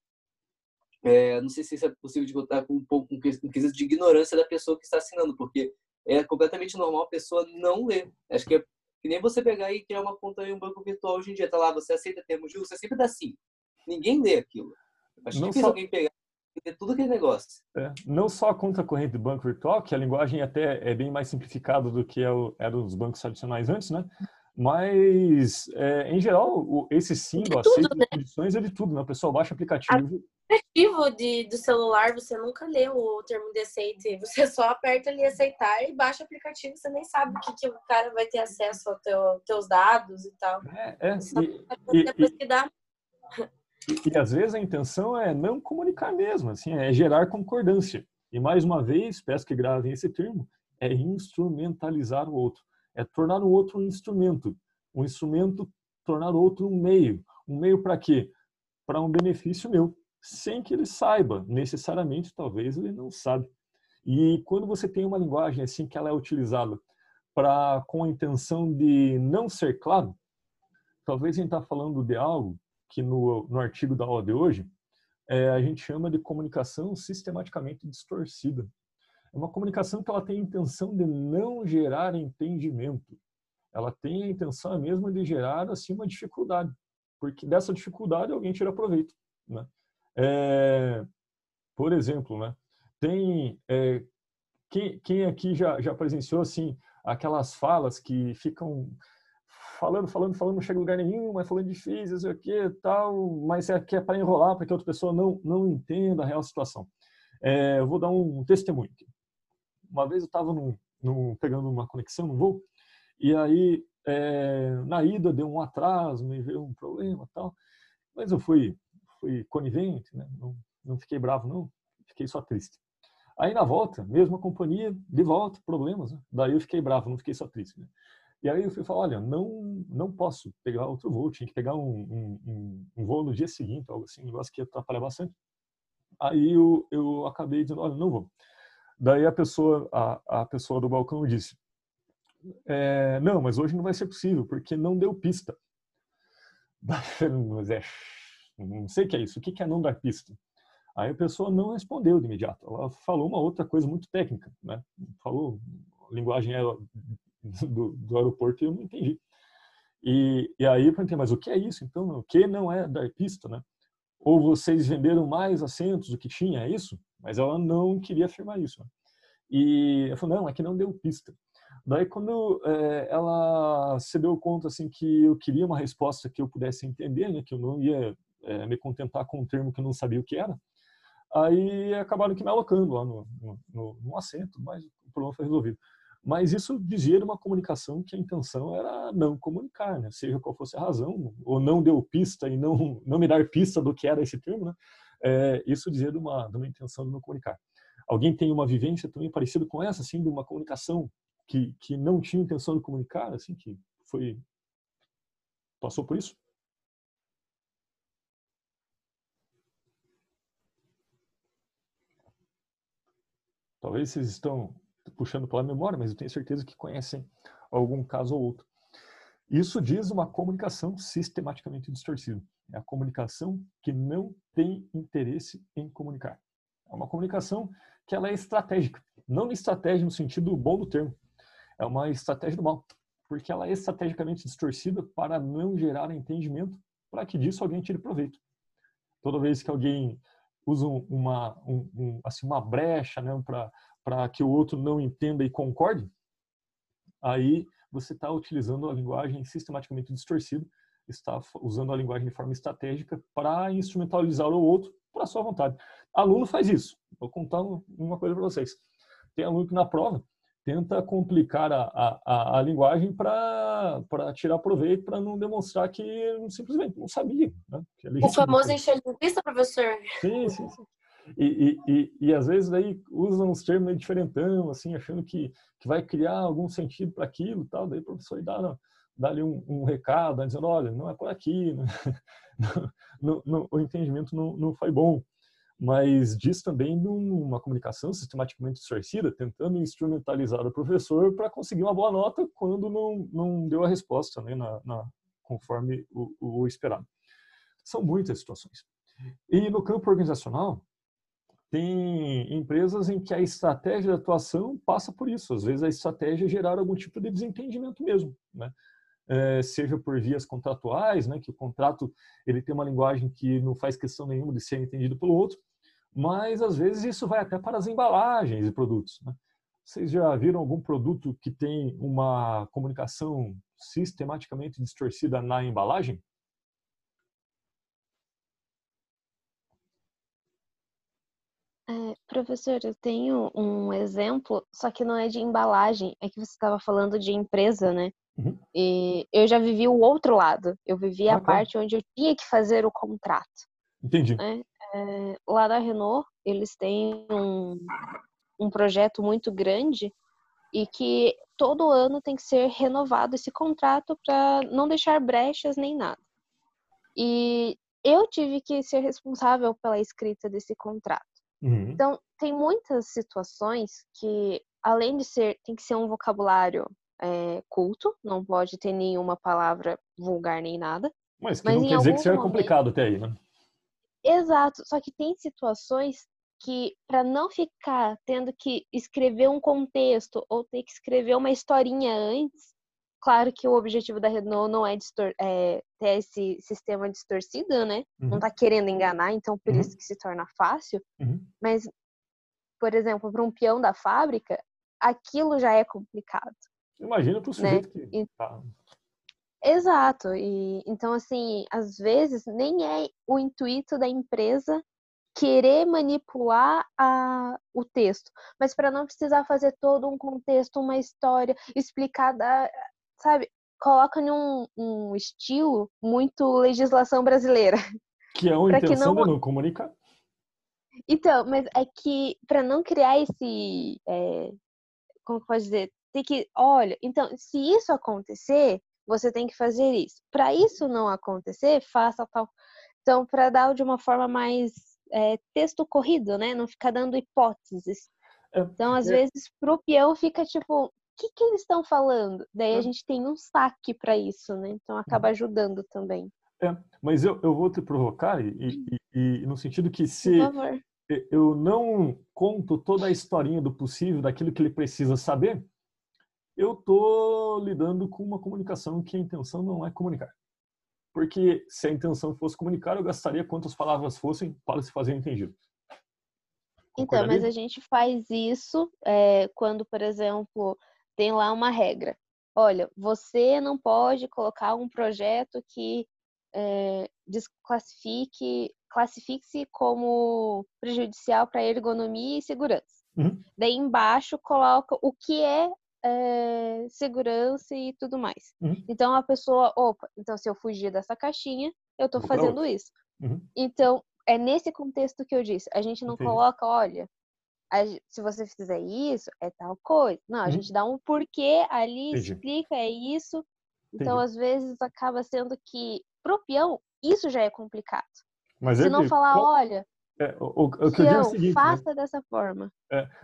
é, não sei se isso é possível de botar com um pouco um um quesito de ignorância da pessoa que está assinando, porque é completamente normal a pessoa não ler. Acho que é que nem você pegar e criar uma conta em um banco virtual hoje em dia. Tá lá, você aceita termo de uso, você sempre dá sim. Ninguém lê aquilo. Acho Não difícil só- alguém pegar e ler tudo aquele negócio. É, não só a conta corrente do banco virtual, que a linguagem até é bem mais simplificada do que é o- era os bancos tradicionais antes, né? Mas, é, em geral, o, esse tudo, aceito né? condições é de tudo, né? O pessoal baixa o aplicativo. aplicativo de, do celular, você nunca lê o termo de aceite. [laughs] Você só aperta ali aceitar e baixa o aplicativo, você nem sabe que, que o cara vai ter acesso aos teu, teus dados e tal. É, é, e, e- depois que dá. E, às vezes a intenção é não comunicar mesmo, assim, é gerar concordância. E mais uma vez, peço que gravem esse termo, é instrumentalizar o outro. É tornar o outro um instrumento. Um instrumento, tornar o outro um meio. Um meio para quê? Para um benefício meu, sem que ele saiba. Necessariamente, talvez ele não sabe. E quando você tem uma linguagem assim que ela é utilizada para com a intenção de não ser claro, talvez a gente está falando de algo que no, no artigo da aula de hoje é, a gente chama de comunicação sistematicamente distorcida. É uma comunicação que ela tem a intenção de não gerar entendimento. Ela tem a intenção mesmo de gerar assim uma dificuldade, porque dessa dificuldade alguém tira proveito. Né? É, por exemplo, né? Tem é, quem, quem aqui já, já presenciou assim aquelas falas que ficam falando, falando, falando, não chega a lugar nenhum, mas falando difícil, sei o que, tal, mas é que é para enrolar, para que a outra pessoa não não entenda a real situação. É, eu vou dar um testemunho aqui. Uma vez eu estava pegando uma conexão no voo e aí é, na ida deu um atraso, me veio um problema, tal, mas eu fui fui conivente, né? não, não fiquei bravo não, fiquei só triste. Aí na volta, mesma companhia, de volta, problemas. Né? Daí eu fiquei bravo, não fiquei só triste. Né? E aí eu fui falar, olha, não não posso pegar outro voo, tinha que pegar um, um, um voo no dia seguinte, algo assim, um negócio que ia atrapalhar bastante. Aí eu, eu acabei dizendo, olha, não vou. Daí a pessoa, a, a pessoa do balcão disse, é, não, mas hoje não vai ser possível, porque não deu pista. [laughs] Mas é, não sei o que é isso. O que é não dar pista? Aí a pessoa não respondeu de imediato. Ela falou uma outra coisa muito técnica, né? Falou linguagem [laughs] do, do aeroporto e eu não entendi. E, e aí eu perguntei, mas o que é isso? Então, o que não é dar pista, né? Ou vocês venderam mais assentos do que tinha, é isso? Mas ela não queria afirmar isso. Né? E ela falou, não, é que não deu pista. Daí, quando é, ela se deu conta assim que eu queria uma resposta que eu pudesse entender, né, que eu não ia é, me contentar com um termo que eu não sabia o que era, aí acabaram que me alocando lá no, no, no assento, mas o problema foi resolvido. Mas isso dizia de uma comunicação que a intenção era não comunicar, né? seja qual fosse a razão, ou não deu pista e não, não me dar pista do que era esse termo, né? É, isso dizia de uma, de uma intenção de não comunicar. Alguém tem uma vivência também parecida com essa, assim, de uma comunicação que, que não tinha intenção de comunicar, assim, que foi passou por isso? Talvez vocês estão puxando pela memória, mas eu tenho certeza que conhecem algum caso ou outro. Isso diz uma comunicação sistematicamente distorcida. É a comunicação que não tem interesse em comunicar. É uma comunicação que ela é estratégica. Não estratégia no sentido bom do termo. É uma estratégia do mal. Porque ela é estrategicamente distorcida para não gerar entendimento, para que disso alguém tire proveito. Toda vez que alguém usa uma, um, um, assim, uma brecha né, para que o outro não entenda e concorde, aí você está utilizando a linguagem sistematicamente distorcida, está usando a linguagem de forma estratégica para instrumentalizar o outro para sua vontade. Aluno faz isso. Vou contar uma coisa para vocês. Tem aluno que na prova tenta complicar a, a, a linguagem para tirar proveito, para não demonstrar que simplesmente não sabia. Né? o famoso encher linguiça, professor? Sim, sim, sim. E, e, e, e, às vezes daí usam uns termos diferentão, assim, achando que, que vai criar algum sentido para aquilo tal, daí o professor dá, dá ali um, um recado, dizendo, olha, não é por aqui, [laughs] no, no, o entendimento não, não foi bom mas diz também de uma comunicação sistematicamente distorcida, tentando instrumentalizar o professor para conseguir uma boa nota quando não, não deu a resposta né, na, na conforme o, o, esperado. São muitas situações. E no campo organizacional, tem empresas em que a estratégia de atuação passa por isso. Às vezes a estratégia é gerar algum tipo de desentendimento mesmo, né? É, seja por vias contratuais, né, que o contrato ele tem uma linguagem que não faz questão nenhuma de ser entendido pelo outro, mas às vezes isso vai até para as embalagens de produtos. Né? Vocês já viram algum produto que tem uma comunicação sistematicamente distorcida na embalagem? É, professor, eu tenho um exemplo, só que não é de embalagem, é que você estava falando de empresa, né? Uhum. E eu já vivi o outro lado. Eu vivi ah, a parte onde eu tinha que fazer o contrato. Entendi. Né? É, lá da Renault, eles têm um, um projeto muito grande e que todo ano tem que ser renovado esse contrato para não deixar brechas nem nada. E eu tive que ser responsável pela escrita desse contrato. Uhum. Então, tem muitas situações que, além de ser, tem que ser um vocabulário é, culto, não pode ter nenhuma palavra vulgar nem nada. Mas que mas não quer dizer que seja momento... complicado até aí, né? Exato. Só que tem situações que, para não ficar tendo que escrever um contexto ou ter que escrever uma historinha antes, claro que o objetivo da Renault não é, é ter esse sistema distorcido, né? Uhum. Não tá querendo enganar, então por Uhum. isso que se torna fácil. Uhum. Mas, por exemplo, para um peão da fábrica, aquilo já é complicado. Imagina para o Né? sujeito que E- tá. Exato. E então assim, às vezes nem é o intuito da empresa querer manipular a, o texto, mas para não precisar fazer todo um contexto, uma história, explicar da, sabe, coloca em um, estilo muito legislação brasileira. Que é uma intenção não- de não comunicar. Então, mas é que para não criar esse, é, como que pode dizer, tem que, olha, então, se isso acontecer, você tem que fazer isso. Para isso não acontecer, faça tal. Então, para dar de uma forma mais é, texto corrido, né? Não ficar dando hipóteses. É, Então, às é. vezes, pro peão fica tipo, que, que eles estão falando? Daí É. a gente tem um saque para isso, né? Então acaba ajudando também. É, mas eu, eu vou te provocar e, e- e- e no sentido que se eu não conto toda a historinha do possível, daquilo que ele precisa saber, eu tô lidando com uma comunicação que a intenção não é comunicar. Porque se a intenção fosse comunicar, eu gastaria quantas palavras fossem para se fazer entendido. Então, mas a gente faz isso é, quando, por exemplo, tem lá uma regra. Olha, você não pode colocar um projeto que é, desclassifique, classifique-se como prejudicial para ergonomia e segurança. Uhum. Daí embaixo coloca o que é, é, segurança e tudo mais. Uhum. Então a pessoa, opa, então se eu fugir dessa caixinha, eu estou fazendo isso. Uhum. Então, é nesse contexto que eu disse. A gente não Entendi. coloca, olha, se você fizer isso, é tal coisa. Não, a Uhum. gente dá um porquê ali, Entendi. explica, é isso. Então, Entendi. às vezes, acaba sendo que, pro peão, isso já é complicado. Mas Se é não que- falar, olha, é, o, o- o que eu digo é o seguinte, né? faça dessa forma.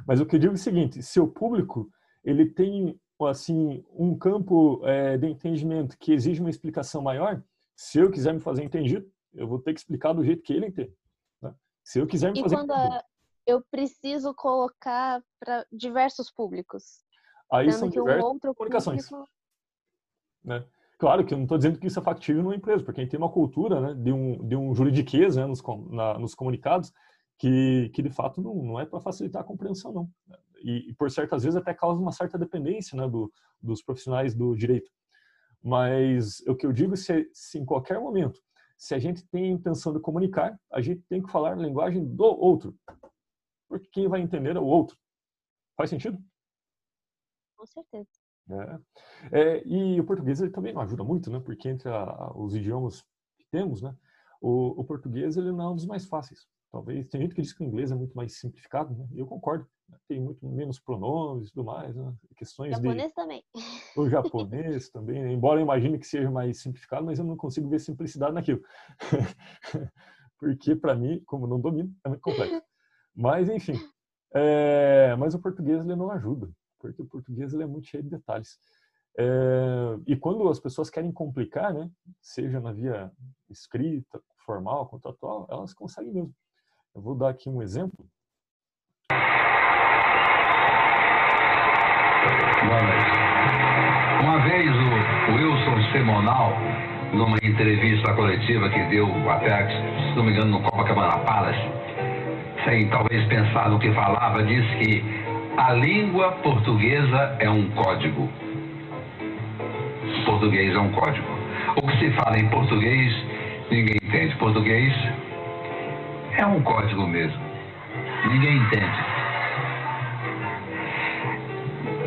Mas o que eu digo é o seguinte: seu público ele tem assim um campo é, de entendimento que exige uma explicação maior. Se eu quiser me fazer entendido, eu vou ter que explicar do jeito que ele entende. né? Se eu quiser me E fazer quando entendido, a- eu preciso colocar para diversos públicos. aí são que um diversas outro comunicações. público. né? Claro que eu não estou dizendo que isso é factível numa empresa, porque a gente tem uma cultura né, de, um, de um juridiquês né, nos, na- nos comunicados que, que de fato não, não é para facilitar a compreensão, não. E, e por certas vezes até causa uma certa dependência né, do, dos profissionais do direito. Mas o que eu digo é se, se em qualquer momento, se a gente tem a intenção de comunicar, a gente tem que falar a linguagem do outro. Porque quem vai entender é o outro. Faz sentido? Com certeza. É. É, e o português ele também não ajuda muito, né? Porque entre a- os idiomas que temos, né? O, o português ele não é um dos mais fáceis. Talvez tem gente que diz que o inglês é muito mais simplificado, né? E eu concordo. né? Tem muito menos pronomes e tudo mais, né? Questões Japonês também. de o japonês [laughs] também. né? Embora eu imagine que seja mais simplificado, mas eu não consigo ver simplicidade naquilo, [laughs] porque para mim, como não domino, é muito complexo. Mas enfim, é, mas o português ele não ajuda porque o português ele é muito cheio de detalhes. É, e quando as pessoas querem complicar, né, seja na via escrita, formal, contratual, elas conseguem mesmo. Eu vou dar aqui um exemplo. Uma vez o Wilson Semonal, numa entrevista coletiva que deu até, se não me engano, no Copacabana Palace, sem talvez pensar no que falava, disse que a língua portuguesa é um código. Português é um código. O que se fala em português, ninguém entende. Português é um código mesmo. Ninguém entende.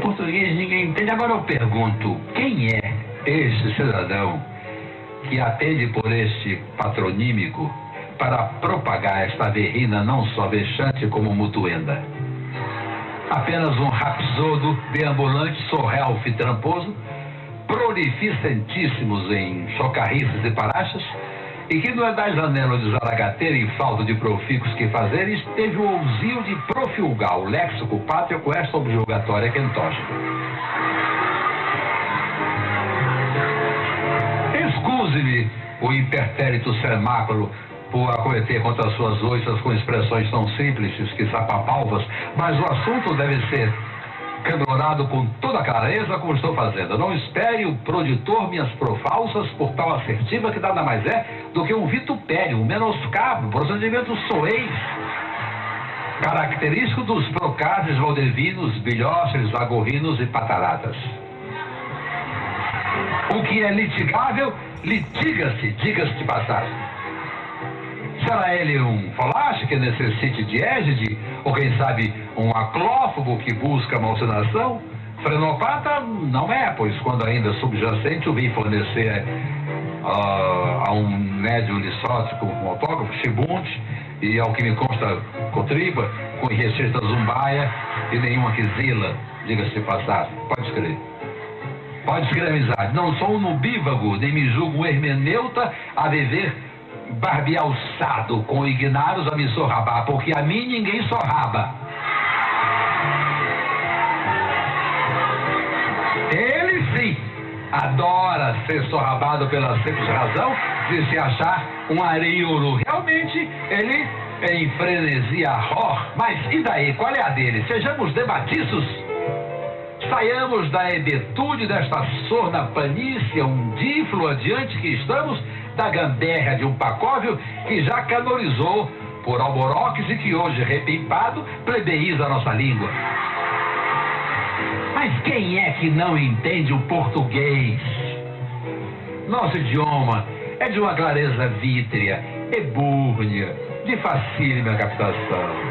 Português ninguém entende. Agora eu pergunto, quem é este cidadão que atende por este patronímico para propagar esta verrina não só vexante como mutuenda? apenas um rapsodo, deambulante, sorrelf e tramposo, prolificentíssimos em chocarrices e parachas, e que não é das janelas de zaragateira e falta de profícuos que fazer, teve o ousio de profilgar o léxico pátrio com esta objugatória quentosa. Excuse-me o hipertérito semáculo por acometer contra suas oiças com expressões tão simples que sapapalvas, mas o assunto deve ser canonado com toda clareza como estou fazendo. Não espere o proditor minhas profalsas por tal assertiva que nada mais é do que um vitupério, um menoscabo, procedimento soez, característico dos procases valdevinos, bilhóceres, agorrinos e pataratas. O que é litigável, litiga-se, diga-se de passagem. Será ele um falache que necessite de égide? Ou quem sabe um aclófobo que busca malsinação? Frenopata não é, pois quando ainda subjacente o vi fornecer uh, a um médium lissótico, um autógrafo, chibunte, e ao que me consta, cotriba, com receita zumbaia e nenhuma quizila, diga-se de passagem. Pode escrever. Pode escrever, amizade. Não sou um nubívago, nem me julgo um hermeneuta a dever barbealçado com ignaros a me sorrabar, porque a mim ninguém sorraba. Ele sim adora ser sorrabado pela simples razão de se achar um areiro. Realmente, ele é em frenesia ror. Mas e daí? Qual é a dele? Sejamos debatiços. Saiamos da hebetude desta sorna panícia undíflua diante que estamos da gamberra de um pacóvio que já canorizou por alboroques e que hoje, repimpado, plebeiza a nossa língua. Mas quem é que não entende o português? Nosso idioma é de uma clareza vítrea, ebúrnia, de facílima captação.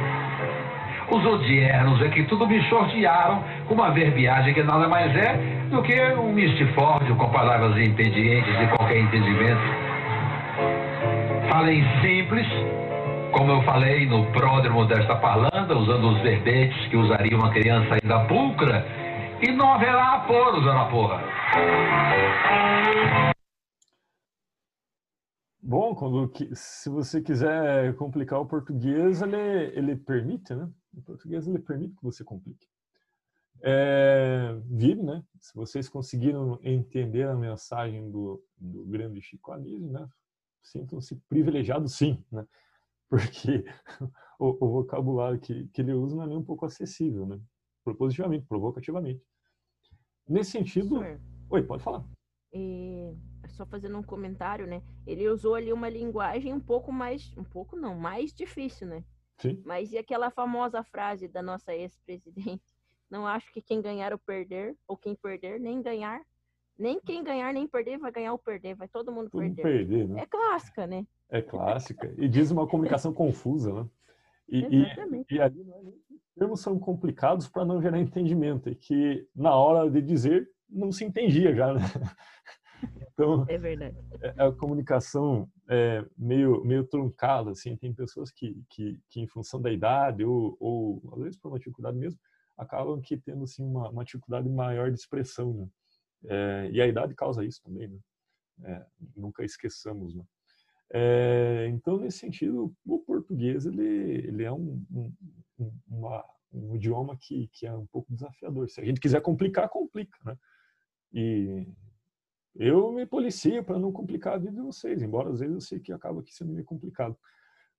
Os odiernos é que tudo me shortearam com uma verbiagem que nada mais é do que um mistifórdio com palavras impedientes de qualquer entendimento. Falei simples, como eu falei no pródromo desta parlanda, usando os verbetes que usaria uma criança ainda pulcra, e não haverá aporos na porra. Bom, quando, se você quiser complicar o português, ele, ele permite, né? O português ele permite que você complique. É, vive, né? Se vocês conseguiram entender a mensagem do, do grande Chico Anísio, né? Sintam-se privilegiados, sim, né? Porque [laughs] o, o, vocabulário que, que ele usa não é nem um pouco acessível, né? Propositivamente, provocativamente. Nesse sentido... Oi, pode falar. E só fazendo um comentário, né? Ele usou ali uma linguagem um pouco mais, um pouco não, mais difícil, né? Sim. Mas e aquela famosa frase da nossa ex-presidente? [laughs] Não acho que quem ganhar ou perder, ou quem perder, nem ganhar, nem quem ganhar nem perder vai ganhar ou perder, vai todo mundo Tudo perder. perder né? É clássica, né? É clássica. E diz uma comunicação confusa, né? E, Exatamente. e, e ali é os termos são complicados para não gerar entendimento, e que na hora de dizer não se entendia já, né? [laughs] Então, É verdade. é a comunicação é meio meio truncada, assim, tem pessoas que, que, que em função da idade ou, ou às vezes por uma dificuldade mesmo, acabam que tendo assim uma, uma dificuldade maior de expressão, né? É, e a idade causa isso também, né? É, nunca esqueçamos, né? É, então, nesse sentido, o português ele, ele é um, um, uma, um idioma que, que é um pouco desafiador. Se a gente quiser complicar, complica, né? E eu me policio para não complicar a vida de vocês, embora às vezes eu sei que acaba aqui sendo meio complicado.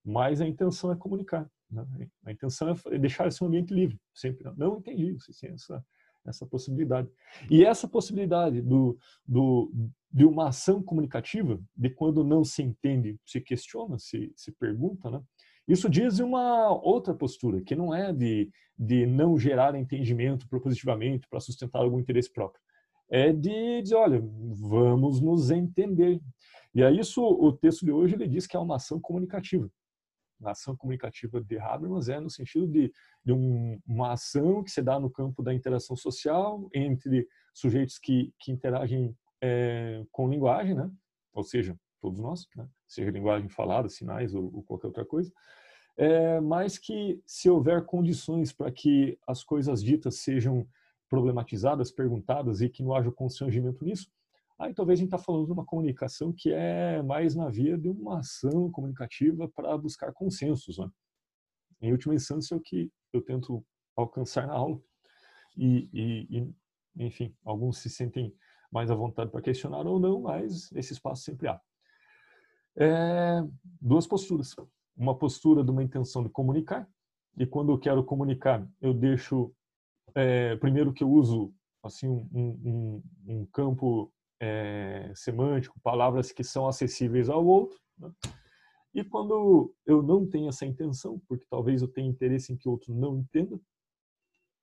Mas a intenção é comunicar. Né? A intenção é deixar esse ambiente livre. Sempre não entendi, vocês têm essa, essa possibilidade. E essa possibilidade do, do, de uma ação comunicativa, de quando não se entende, se questiona, se, se pergunta, né? Isso diz uma outra postura, que não é de, de não gerar entendimento propositivamente para sustentar algum interesse próprio. É de dizer, olha, vamos nos entender. E aí isso, o texto de hoje, ele diz que é uma ação comunicativa. A ação comunicativa de Habermas é no sentido de, de um, uma ação que se dá no campo da interação social entre sujeitos que, que interagem é, com linguagem, né? ou seja, todos nós, né? seja linguagem falada, sinais ou, ou qualquer outra coisa, é, mas que se houver condições para que as coisas ditas sejam problematizadas, perguntadas e que não haja constrangimento nisso, aí talvez a gente está falando de uma comunicação que é mais na via de uma ação comunicativa para buscar consensos. Né? Em última instância, é o que eu tento alcançar na aula. E, e, e enfim, alguns se sentem mais à vontade para questionar ou não, mas esse espaço sempre há. É, duas posturas. Uma postura de uma intenção de comunicar, e quando eu quero comunicar, eu deixo, é, primeiro que eu uso assim um, um, um campo é, semântico, palavras que são acessíveis ao outro. Né? E quando eu não tenho essa intenção, porque talvez eu tenha interesse em que o outro não entenda,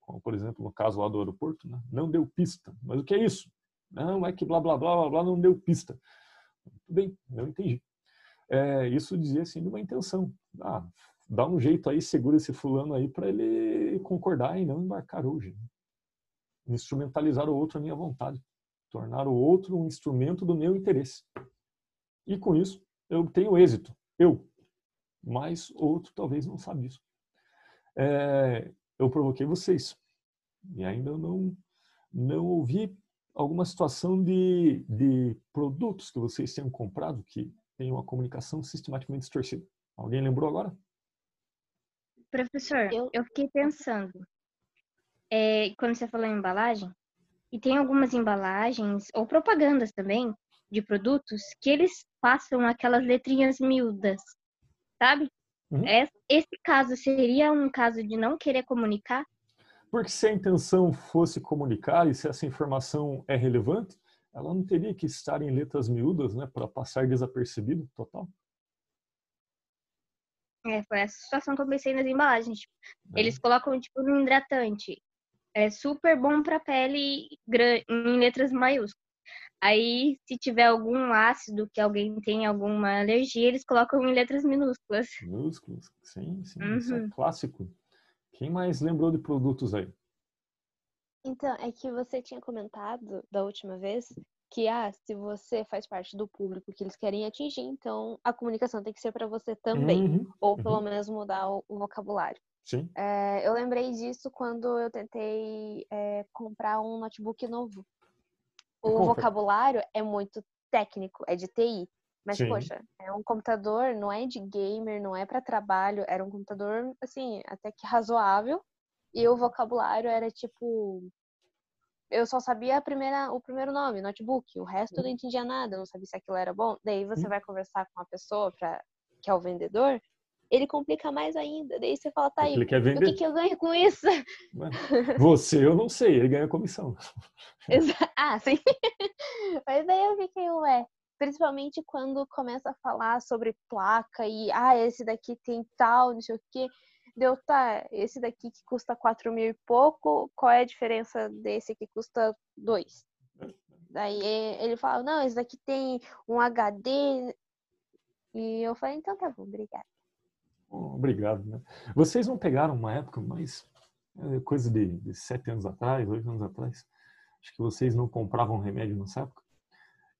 como por exemplo no caso lá do aeroporto, né? não deu pista. Mas o que é isso? Não, é que blá blá blá blá blá não deu pista. Tudo bem, não entendi. É, isso dizia assim de uma intenção. Ah, dá um jeito aí, segura esse fulano aí para ele concordar e não embarcar hoje. Instrumentalizar o outro à minha vontade. Tornar o outro um instrumento do meu interesse. E com isso, eu tenho êxito. Eu. Mas outro talvez não sabe disso. É, eu provoquei vocês. E ainda não, não ouvi alguma situação de, de produtos que vocês tenham comprado que tenham uma comunicação sistematicamente distorcida. Alguém lembrou agora? Professor, eu, eu fiquei pensando, é, quando você falou em embalagem, e tem algumas embalagens, ou propagandas também, de produtos, que eles passam aquelas letrinhas miúdas, sabe? Uhum. Esse caso seria um caso de não querer comunicar? Porque se a intenção fosse comunicar e se essa informação é relevante, ela não teria que estar em letras miúdas, né, para passar desapercebido total. É, foi essa situação que eu pensei nas embalagens. Tipo, é. Eles colocam, tipo, um hidratante. É super bom para pele em letras maiúsculas. Aí, se tiver algum ácido que alguém tem alguma alergia, eles colocam em letras minúsculas. Minúsculas, sim, sim. Uhum. Isso é uhum. clássico. Quem mais lembrou de produtos aí? Então, é que você tinha comentado da última vez que ah, se você faz parte do público que eles querem atingir, então a comunicação tem que ser para você também, uhum, ou pelo uhum. menos mudar o, o vocabulário. Sim. É, eu lembrei disso quando eu tentei é, comprar um notebook novo. O vocabulário é muito técnico, é de TI. Mas, Sim. poxa, é um computador, não é de gamer, não é para trabalho, era um computador, assim, até que razoável. E o vocabulário era tipo eu só sabia a primeira, o primeiro nome, notebook. O resto eu não uhum. entendia nada, não sabia se aquilo era bom. Daí você uhum. vai conversar com a pessoa pra, que é o vendedor, ele complica mais ainda. Daí você fala, tá aí, o que, que eu ganho com isso? Você, eu não sei, ele ganha comissão. [laughs] ah, sim. Mas daí eu fiquei, ué, principalmente quando começa a falar sobre placa e, ah, esse daqui tem tal, não sei o quê deu, tá, esse daqui que custa 4 mil e pouco, qual é a diferença desse que custa 2? Daí ele fala, não, esse daqui tem um HD. E eu falei, então tá bom, obrigado. Obrigado, né? Vocês não pegaram uma época, mas é coisa de, de sete anos atrás, oito anos atrás, acho que vocês não compravam remédio nessa época,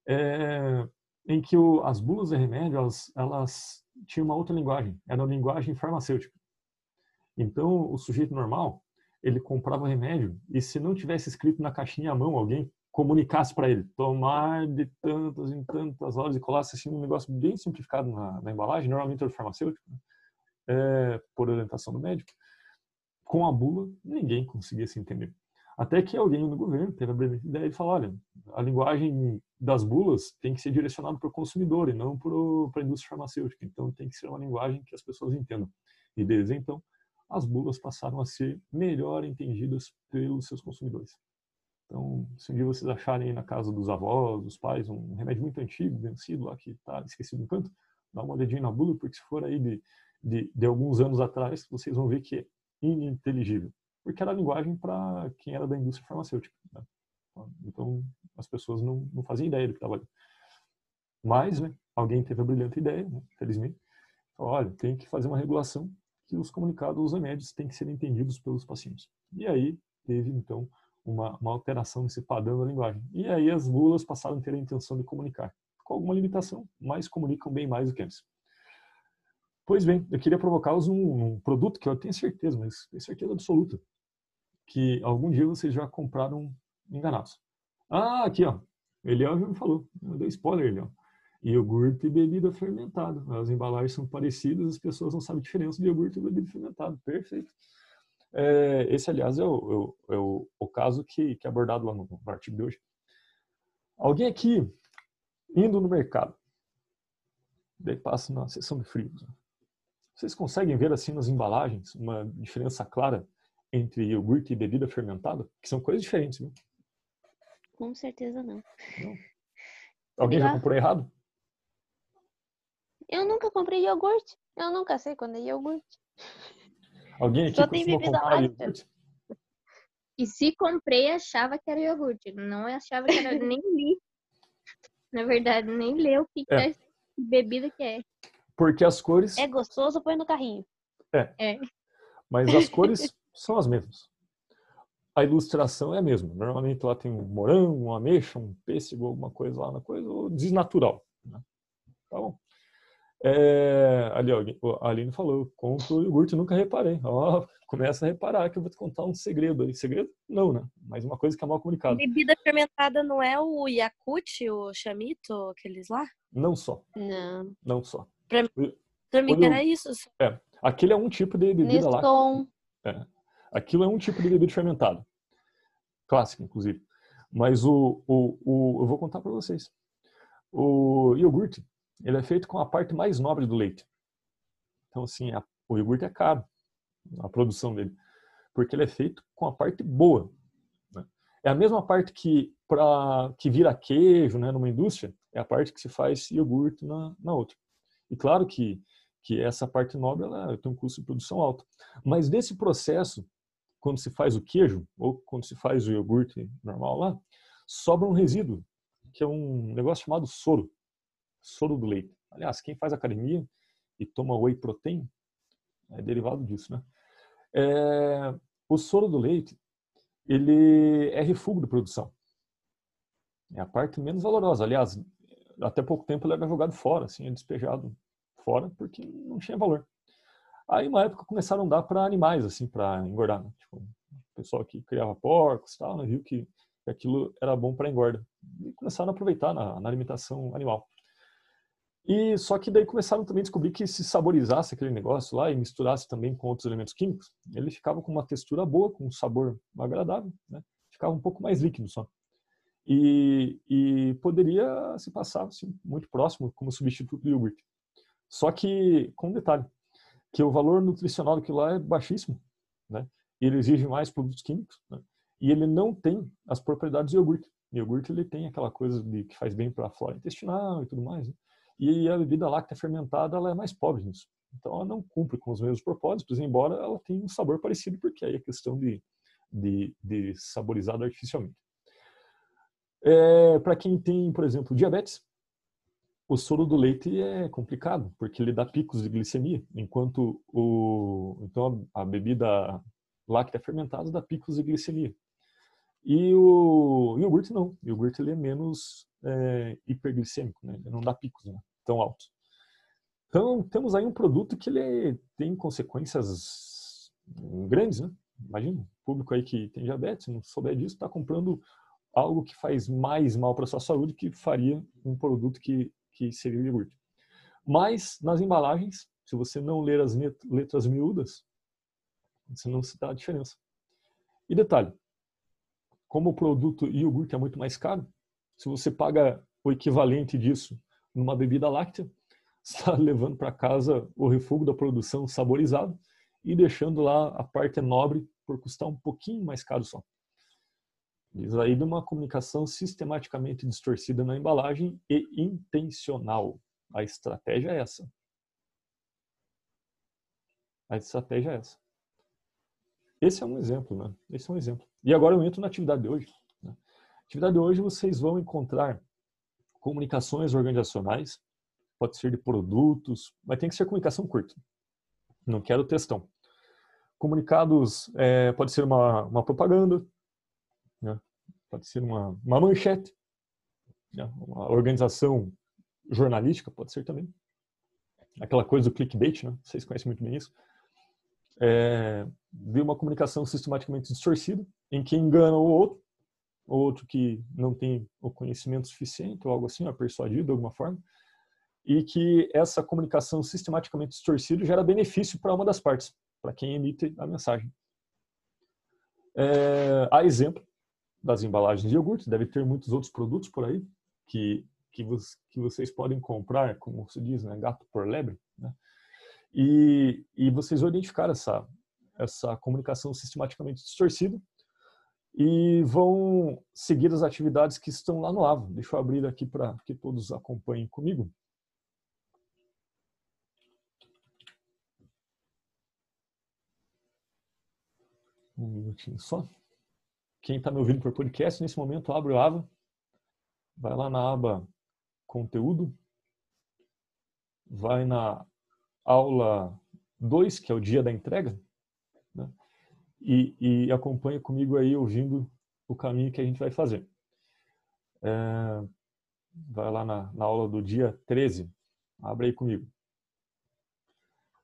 é, em que o, as bulas de remédio, elas, elas tinham uma outra linguagem, era uma linguagem farmacêutica. Então, o sujeito normal, ele comprava remédio e se não tivesse escrito na caixinha à mão, alguém comunicasse para ele, tomar de tantas em tantas horas e colasse assim um negócio bem simplificado na, na embalagem, normalmente é farmacêutico, né? É, por orientação do médico, com a bula, ninguém conseguia se entender. Até que alguém no governo teve a brilhante ideia de falar, olha, a linguagem das bulas tem que ser direcionada para o consumidor e não para a indústria farmacêutica. Então, tem que ser uma linguagem que as pessoas entendam. E desde então, as bulas passaram a ser melhor entendidas pelos seus consumidores. Então, se um dia vocês acharem na casa dos avós, dos pais, um remédio muito antigo, vencido lá, que está esquecido no canto, dá uma olhadinha na bula, porque se for aí de, de, de alguns anos atrás, vocês vão ver que é ininteligível. Porque era a linguagem para quem era da indústria farmacêutica. Né? Então, as pessoas não, não faziam ideia do que estava ali. Mas, né, alguém teve a brilhante ideia, né, felizmente, falou, olha, tem que fazer uma regulação que os comunicados os remédios têm que ser entendidos pelos pacientes. E aí teve, então, uma, uma alteração nesse padrão da linguagem. E aí as bulas passaram a ter a intenção de comunicar. Com alguma limitação, mas comunicam bem mais do que antes. Pois bem, eu queria provocá-los um, um, produto que eu tenho certeza, mas tenho certeza absoluta, que algum dia vocês já compraram enganados. Ah, aqui, ó. Eliel já me falou. Eu dei spoiler, Eliel iogurte e bebida fermentada. As embalagens são parecidas, as pessoas não sabem a diferença de iogurte e bebida fermentada. Perfeito. É, esse, aliás, é o, é o, é o caso que, que é abordado lá no, no artigo de hoje. Alguém aqui, indo no mercado, Daí passa na seção de frios. Vocês conseguem ver assim nas embalagens uma diferença clara entre iogurte e bebida fermentada? Que são coisas diferentes, viu? Com certeza não. Alguém já comprou errado? Eu nunca comprei iogurte. Eu nunca sei quando é iogurte. Alguém aqui Só tem costuma bebida comprar láctea. iogurte? E se comprei, achava que era iogurte. Não achava que era, [laughs] nem li. Na verdade, nem leu o que, que É. é bebida que é. Porque as cores, É gostoso, põe no carrinho. É. mas as cores [laughs] são as mesmas. A ilustração é a mesma. Normalmente lá tem um morango, uma ameixa, um pêssego, alguma coisa lá na coisa, ou desnatural. né? Tá bom. É, ali, alguém, a Aline falou, compro iogurte, nunca reparei. Ó, [laughs] começa a reparar que eu vou te contar um segredo aí. Segredo? Não, né? Mas uma coisa que é mal comunicada. Bebida fermentada não é o Yakut, o Chamito, aqueles lá? Não só, Não. não só. Pra mim Quando eu- era isso. Aquele é um tipo de bebida lá. Neston. Aquilo é um tipo de bebida fermentada. Clássica, inclusive. Mas o, o, o, eu vou contar para vocês. O iogurte, ele é feito com a parte mais nobre do leite. Então, assim, a- o iogurte é caro, a produção dele. Porque ele é feito com a parte boa. né? É a mesma parte que, pra, que vira queijo né, numa indústria, é a parte que se faz iogurte na, na outra. E claro que, que essa parte nobre ela tem um custo de produção alto. Mas desse processo, quando se faz o queijo, ou quando se faz o iogurte normal lá, sobra um resíduo, que é um negócio chamado soro. Soro do leite. Aliás, quem faz academia e toma whey protein, é derivado disso, né? É, o soro do leite, ele é refúgio de produção. É a parte menos valorosa. Aliás, até pouco tempo ele era jogado fora, assim, despejado fora porque não tinha valor. Aí, uma época, começaram a dar para animais, assim, para engordar. Né? Tipo, o pessoal que criava porcos e tal, né? viu que aquilo era bom para engorda. E começaram a aproveitar na, na alimentação animal. E só que daí começaram também a descobrir que se saborizasse aquele negócio lá e misturasse também com outros elementos químicos, ele ficava com uma textura boa, com um sabor agradável, né? Ficava um pouco mais líquido só. E, e poderia se passar assim, muito próximo como substituto do iogurte. Só que, com um detalhe, que o valor nutricional daquilo lá é baixíssimo, né? Ele exige mais produtos químicos, né? E ele não tem as propriedades do iogurte. O iogurte ele tem aquela coisa de que faz bem para a flora intestinal e tudo mais. Né? E a bebida láctea fermentada ela é mais pobre nisso. Então ela não cumpre com os mesmos propósitos, embora ela tenha um sabor parecido, porque aí é questão de, de, de saborizado artificialmente. É, para quem tem, por exemplo, diabetes, o soro do leite é complicado, porque ele dá picos de glicemia, enquanto o, então a, bebida láctea fermentada dá picos de glicemia. E o iogurte não. O iogurte ele é menos é, hiperglicêmico, né? ele não dá picos né? tão altos. Então, temos aí um produto que ele tem consequências grandes, né? Imagina, o público aí que tem diabetes, não souber disso, está comprando algo que faz mais mal para a sua saúde que faria um produto que, que seria o iogurte. Mas, nas embalagens, se você não ler as letras miúdas, você não se dá a diferença. E detalhe, como o produto iogurte é muito mais caro, se você paga o equivalente disso numa bebida láctea, está levando para casa o refúgio da produção saborizado e deixando lá a parte nobre por custar um pouquinho mais caro só. Isso aí de uma comunicação sistematicamente distorcida na embalagem e intencional. A estratégia é essa. A estratégia é essa. Esse é um exemplo, né? Esse é um exemplo. E agora eu entro na atividade de hoje. Né? Atividade de hoje vocês vão encontrar comunicações organizacionais, pode ser de produtos, mas tem que ser comunicação curta. Não quero textão. Comunicados é, pode ser uma, uma propaganda? Pode ser uma, uma manchete, né? uma organização jornalística pode ser também. Aquela coisa do clickbait, né? Vocês conhecem muito bem isso. É, de uma comunicação sistematicamente distorcida, em que engana o outro, ou outro que não tem o conhecimento suficiente, ou algo assim, é persuadido de alguma forma, e que essa comunicação sistematicamente distorcida gera benefício para uma das partes, para quem emite a mensagem. É, há exemplo das embalagens de iogurte, deve ter muitos outros produtos por aí que, que, vos, que vocês podem comprar, como se diz, né, gato por lebre, né? E, e vocês vão identificar essa, essa comunicação sistematicamente distorcida e vão seguir as atividades que estão lá no AVA. Deixa eu abrir aqui para que todos acompanhem comigo. Um minutinho só. Quem está me ouvindo por podcast, nesse momento, abre o AVA, vai lá na aba Conteúdo, vai na aula 2, que é o dia da entrega, né? e, e acompanha comigo aí ouvindo o caminho que a gente vai fazer. É, vai lá na, na aula do dia 13, abre aí comigo.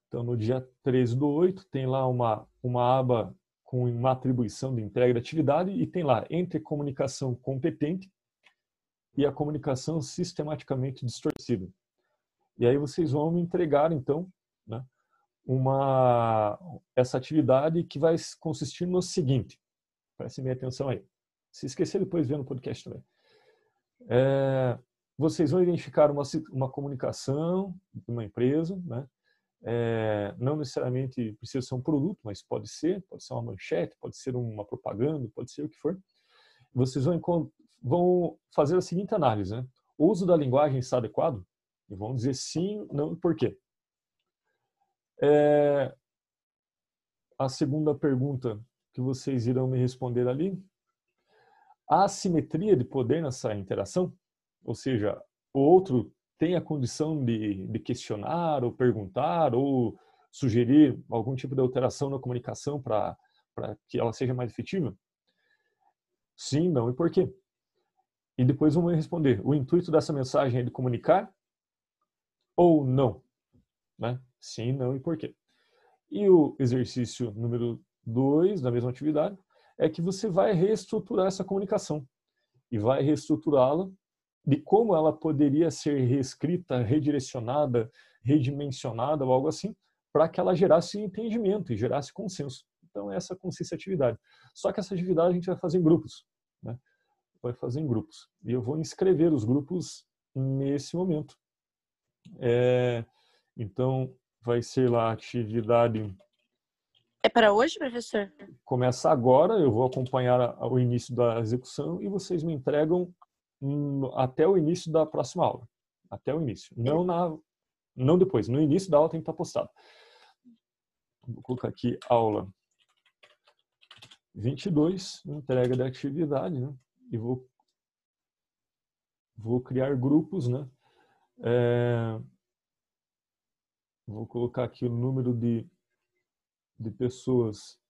Então, no dia 13 do 8, tem lá uma, uma aba com uma atribuição de entrega de atividade e tem lá entre comunicação competente e a comunicação sistematicamente distorcida. E aí vocês vão me entregar, então, né, uma, essa atividade que vai consistir no seguinte. Preste bem atenção aí. Se esquecer, depois vê no podcast também. É, vocês vão identificar uma, uma comunicação de uma empresa, né, é, não necessariamente precisa ser um produto, mas pode ser, pode ser uma manchete, pode ser uma propaganda, pode ser o que for. Vocês vão, vão fazer a seguinte análise, né? O uso da linguagem está adequado? E vão dizer sim, não e por quê. É, a segunda pergunta que vocês irão me responder ali, a assimetria de poder nessa interação, ou seja, o outro tem a condição de, de questionar ou perguntar ou sugerir algum tipo de alteração na comunicação para que ela seja mais efetiva? Sim, não e por quê? E depois vamos responder. O intuito dessa mensagem é de comunicar ou não? Né? Sim, não e por quê? E o exercício número dois da mesma atividade é que você vai reestruturar essa comunicação e vai reestruturá-la de como ela poderia ser reescrita, redirecionada, redimensionada ou algo assim, para que ela gerasse entendimento e gerasse consenso. Então, essa consiste a atividade. Só que essa atividade a gente vai fazer em grupos. Né? Vai fazer em grupos. E eu vou inscrever os grupos nesse momento. É, então, vai ser lá a atividade. É para hoje, professor? Começa agora, eu vou acompanhar o início da execução e vocês me entregam até o início da próxima aula. Até o início. Não, na, não depois. No início da aula tem que estar postado. Vou colocar aqui aula 22, entrega da atividade, né? E vou, vou criar grupos, né? É, vou colocar aqui o número de, de pessoas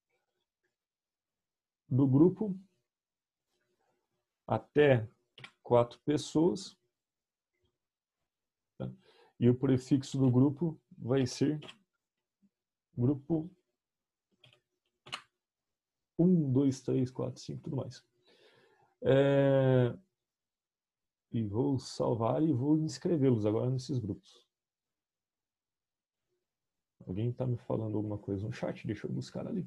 do grupo até quatro pessoas. Tá? E o prefixo do grupo vai ser grupo 1, 2, 3, 4, 5, tudo mais. É... E vou salvar e vou inscrevê-los agora nesses grupos. Alguém está me falando alguma coisa no chat? Deixa eu buscar ali.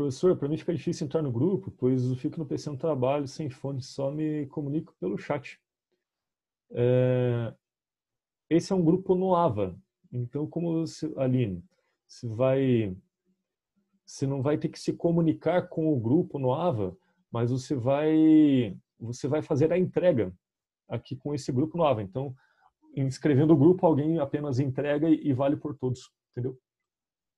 Professor, para mim fica difícil entrar no grupo, pois eu fico no PC no trabalho, sem fone, só me comunico pelo chat. É... Esse é um grupo no AVA. Então, como você, Aline, vai, você não vai ter que se comunicar com o grupo no AVA, mas você vai, você vai fazer a entrega aqui com esse grupo no AVA. Então, inscrevendo o grupo, alguém apenas entrega e vale por todos, entendeu?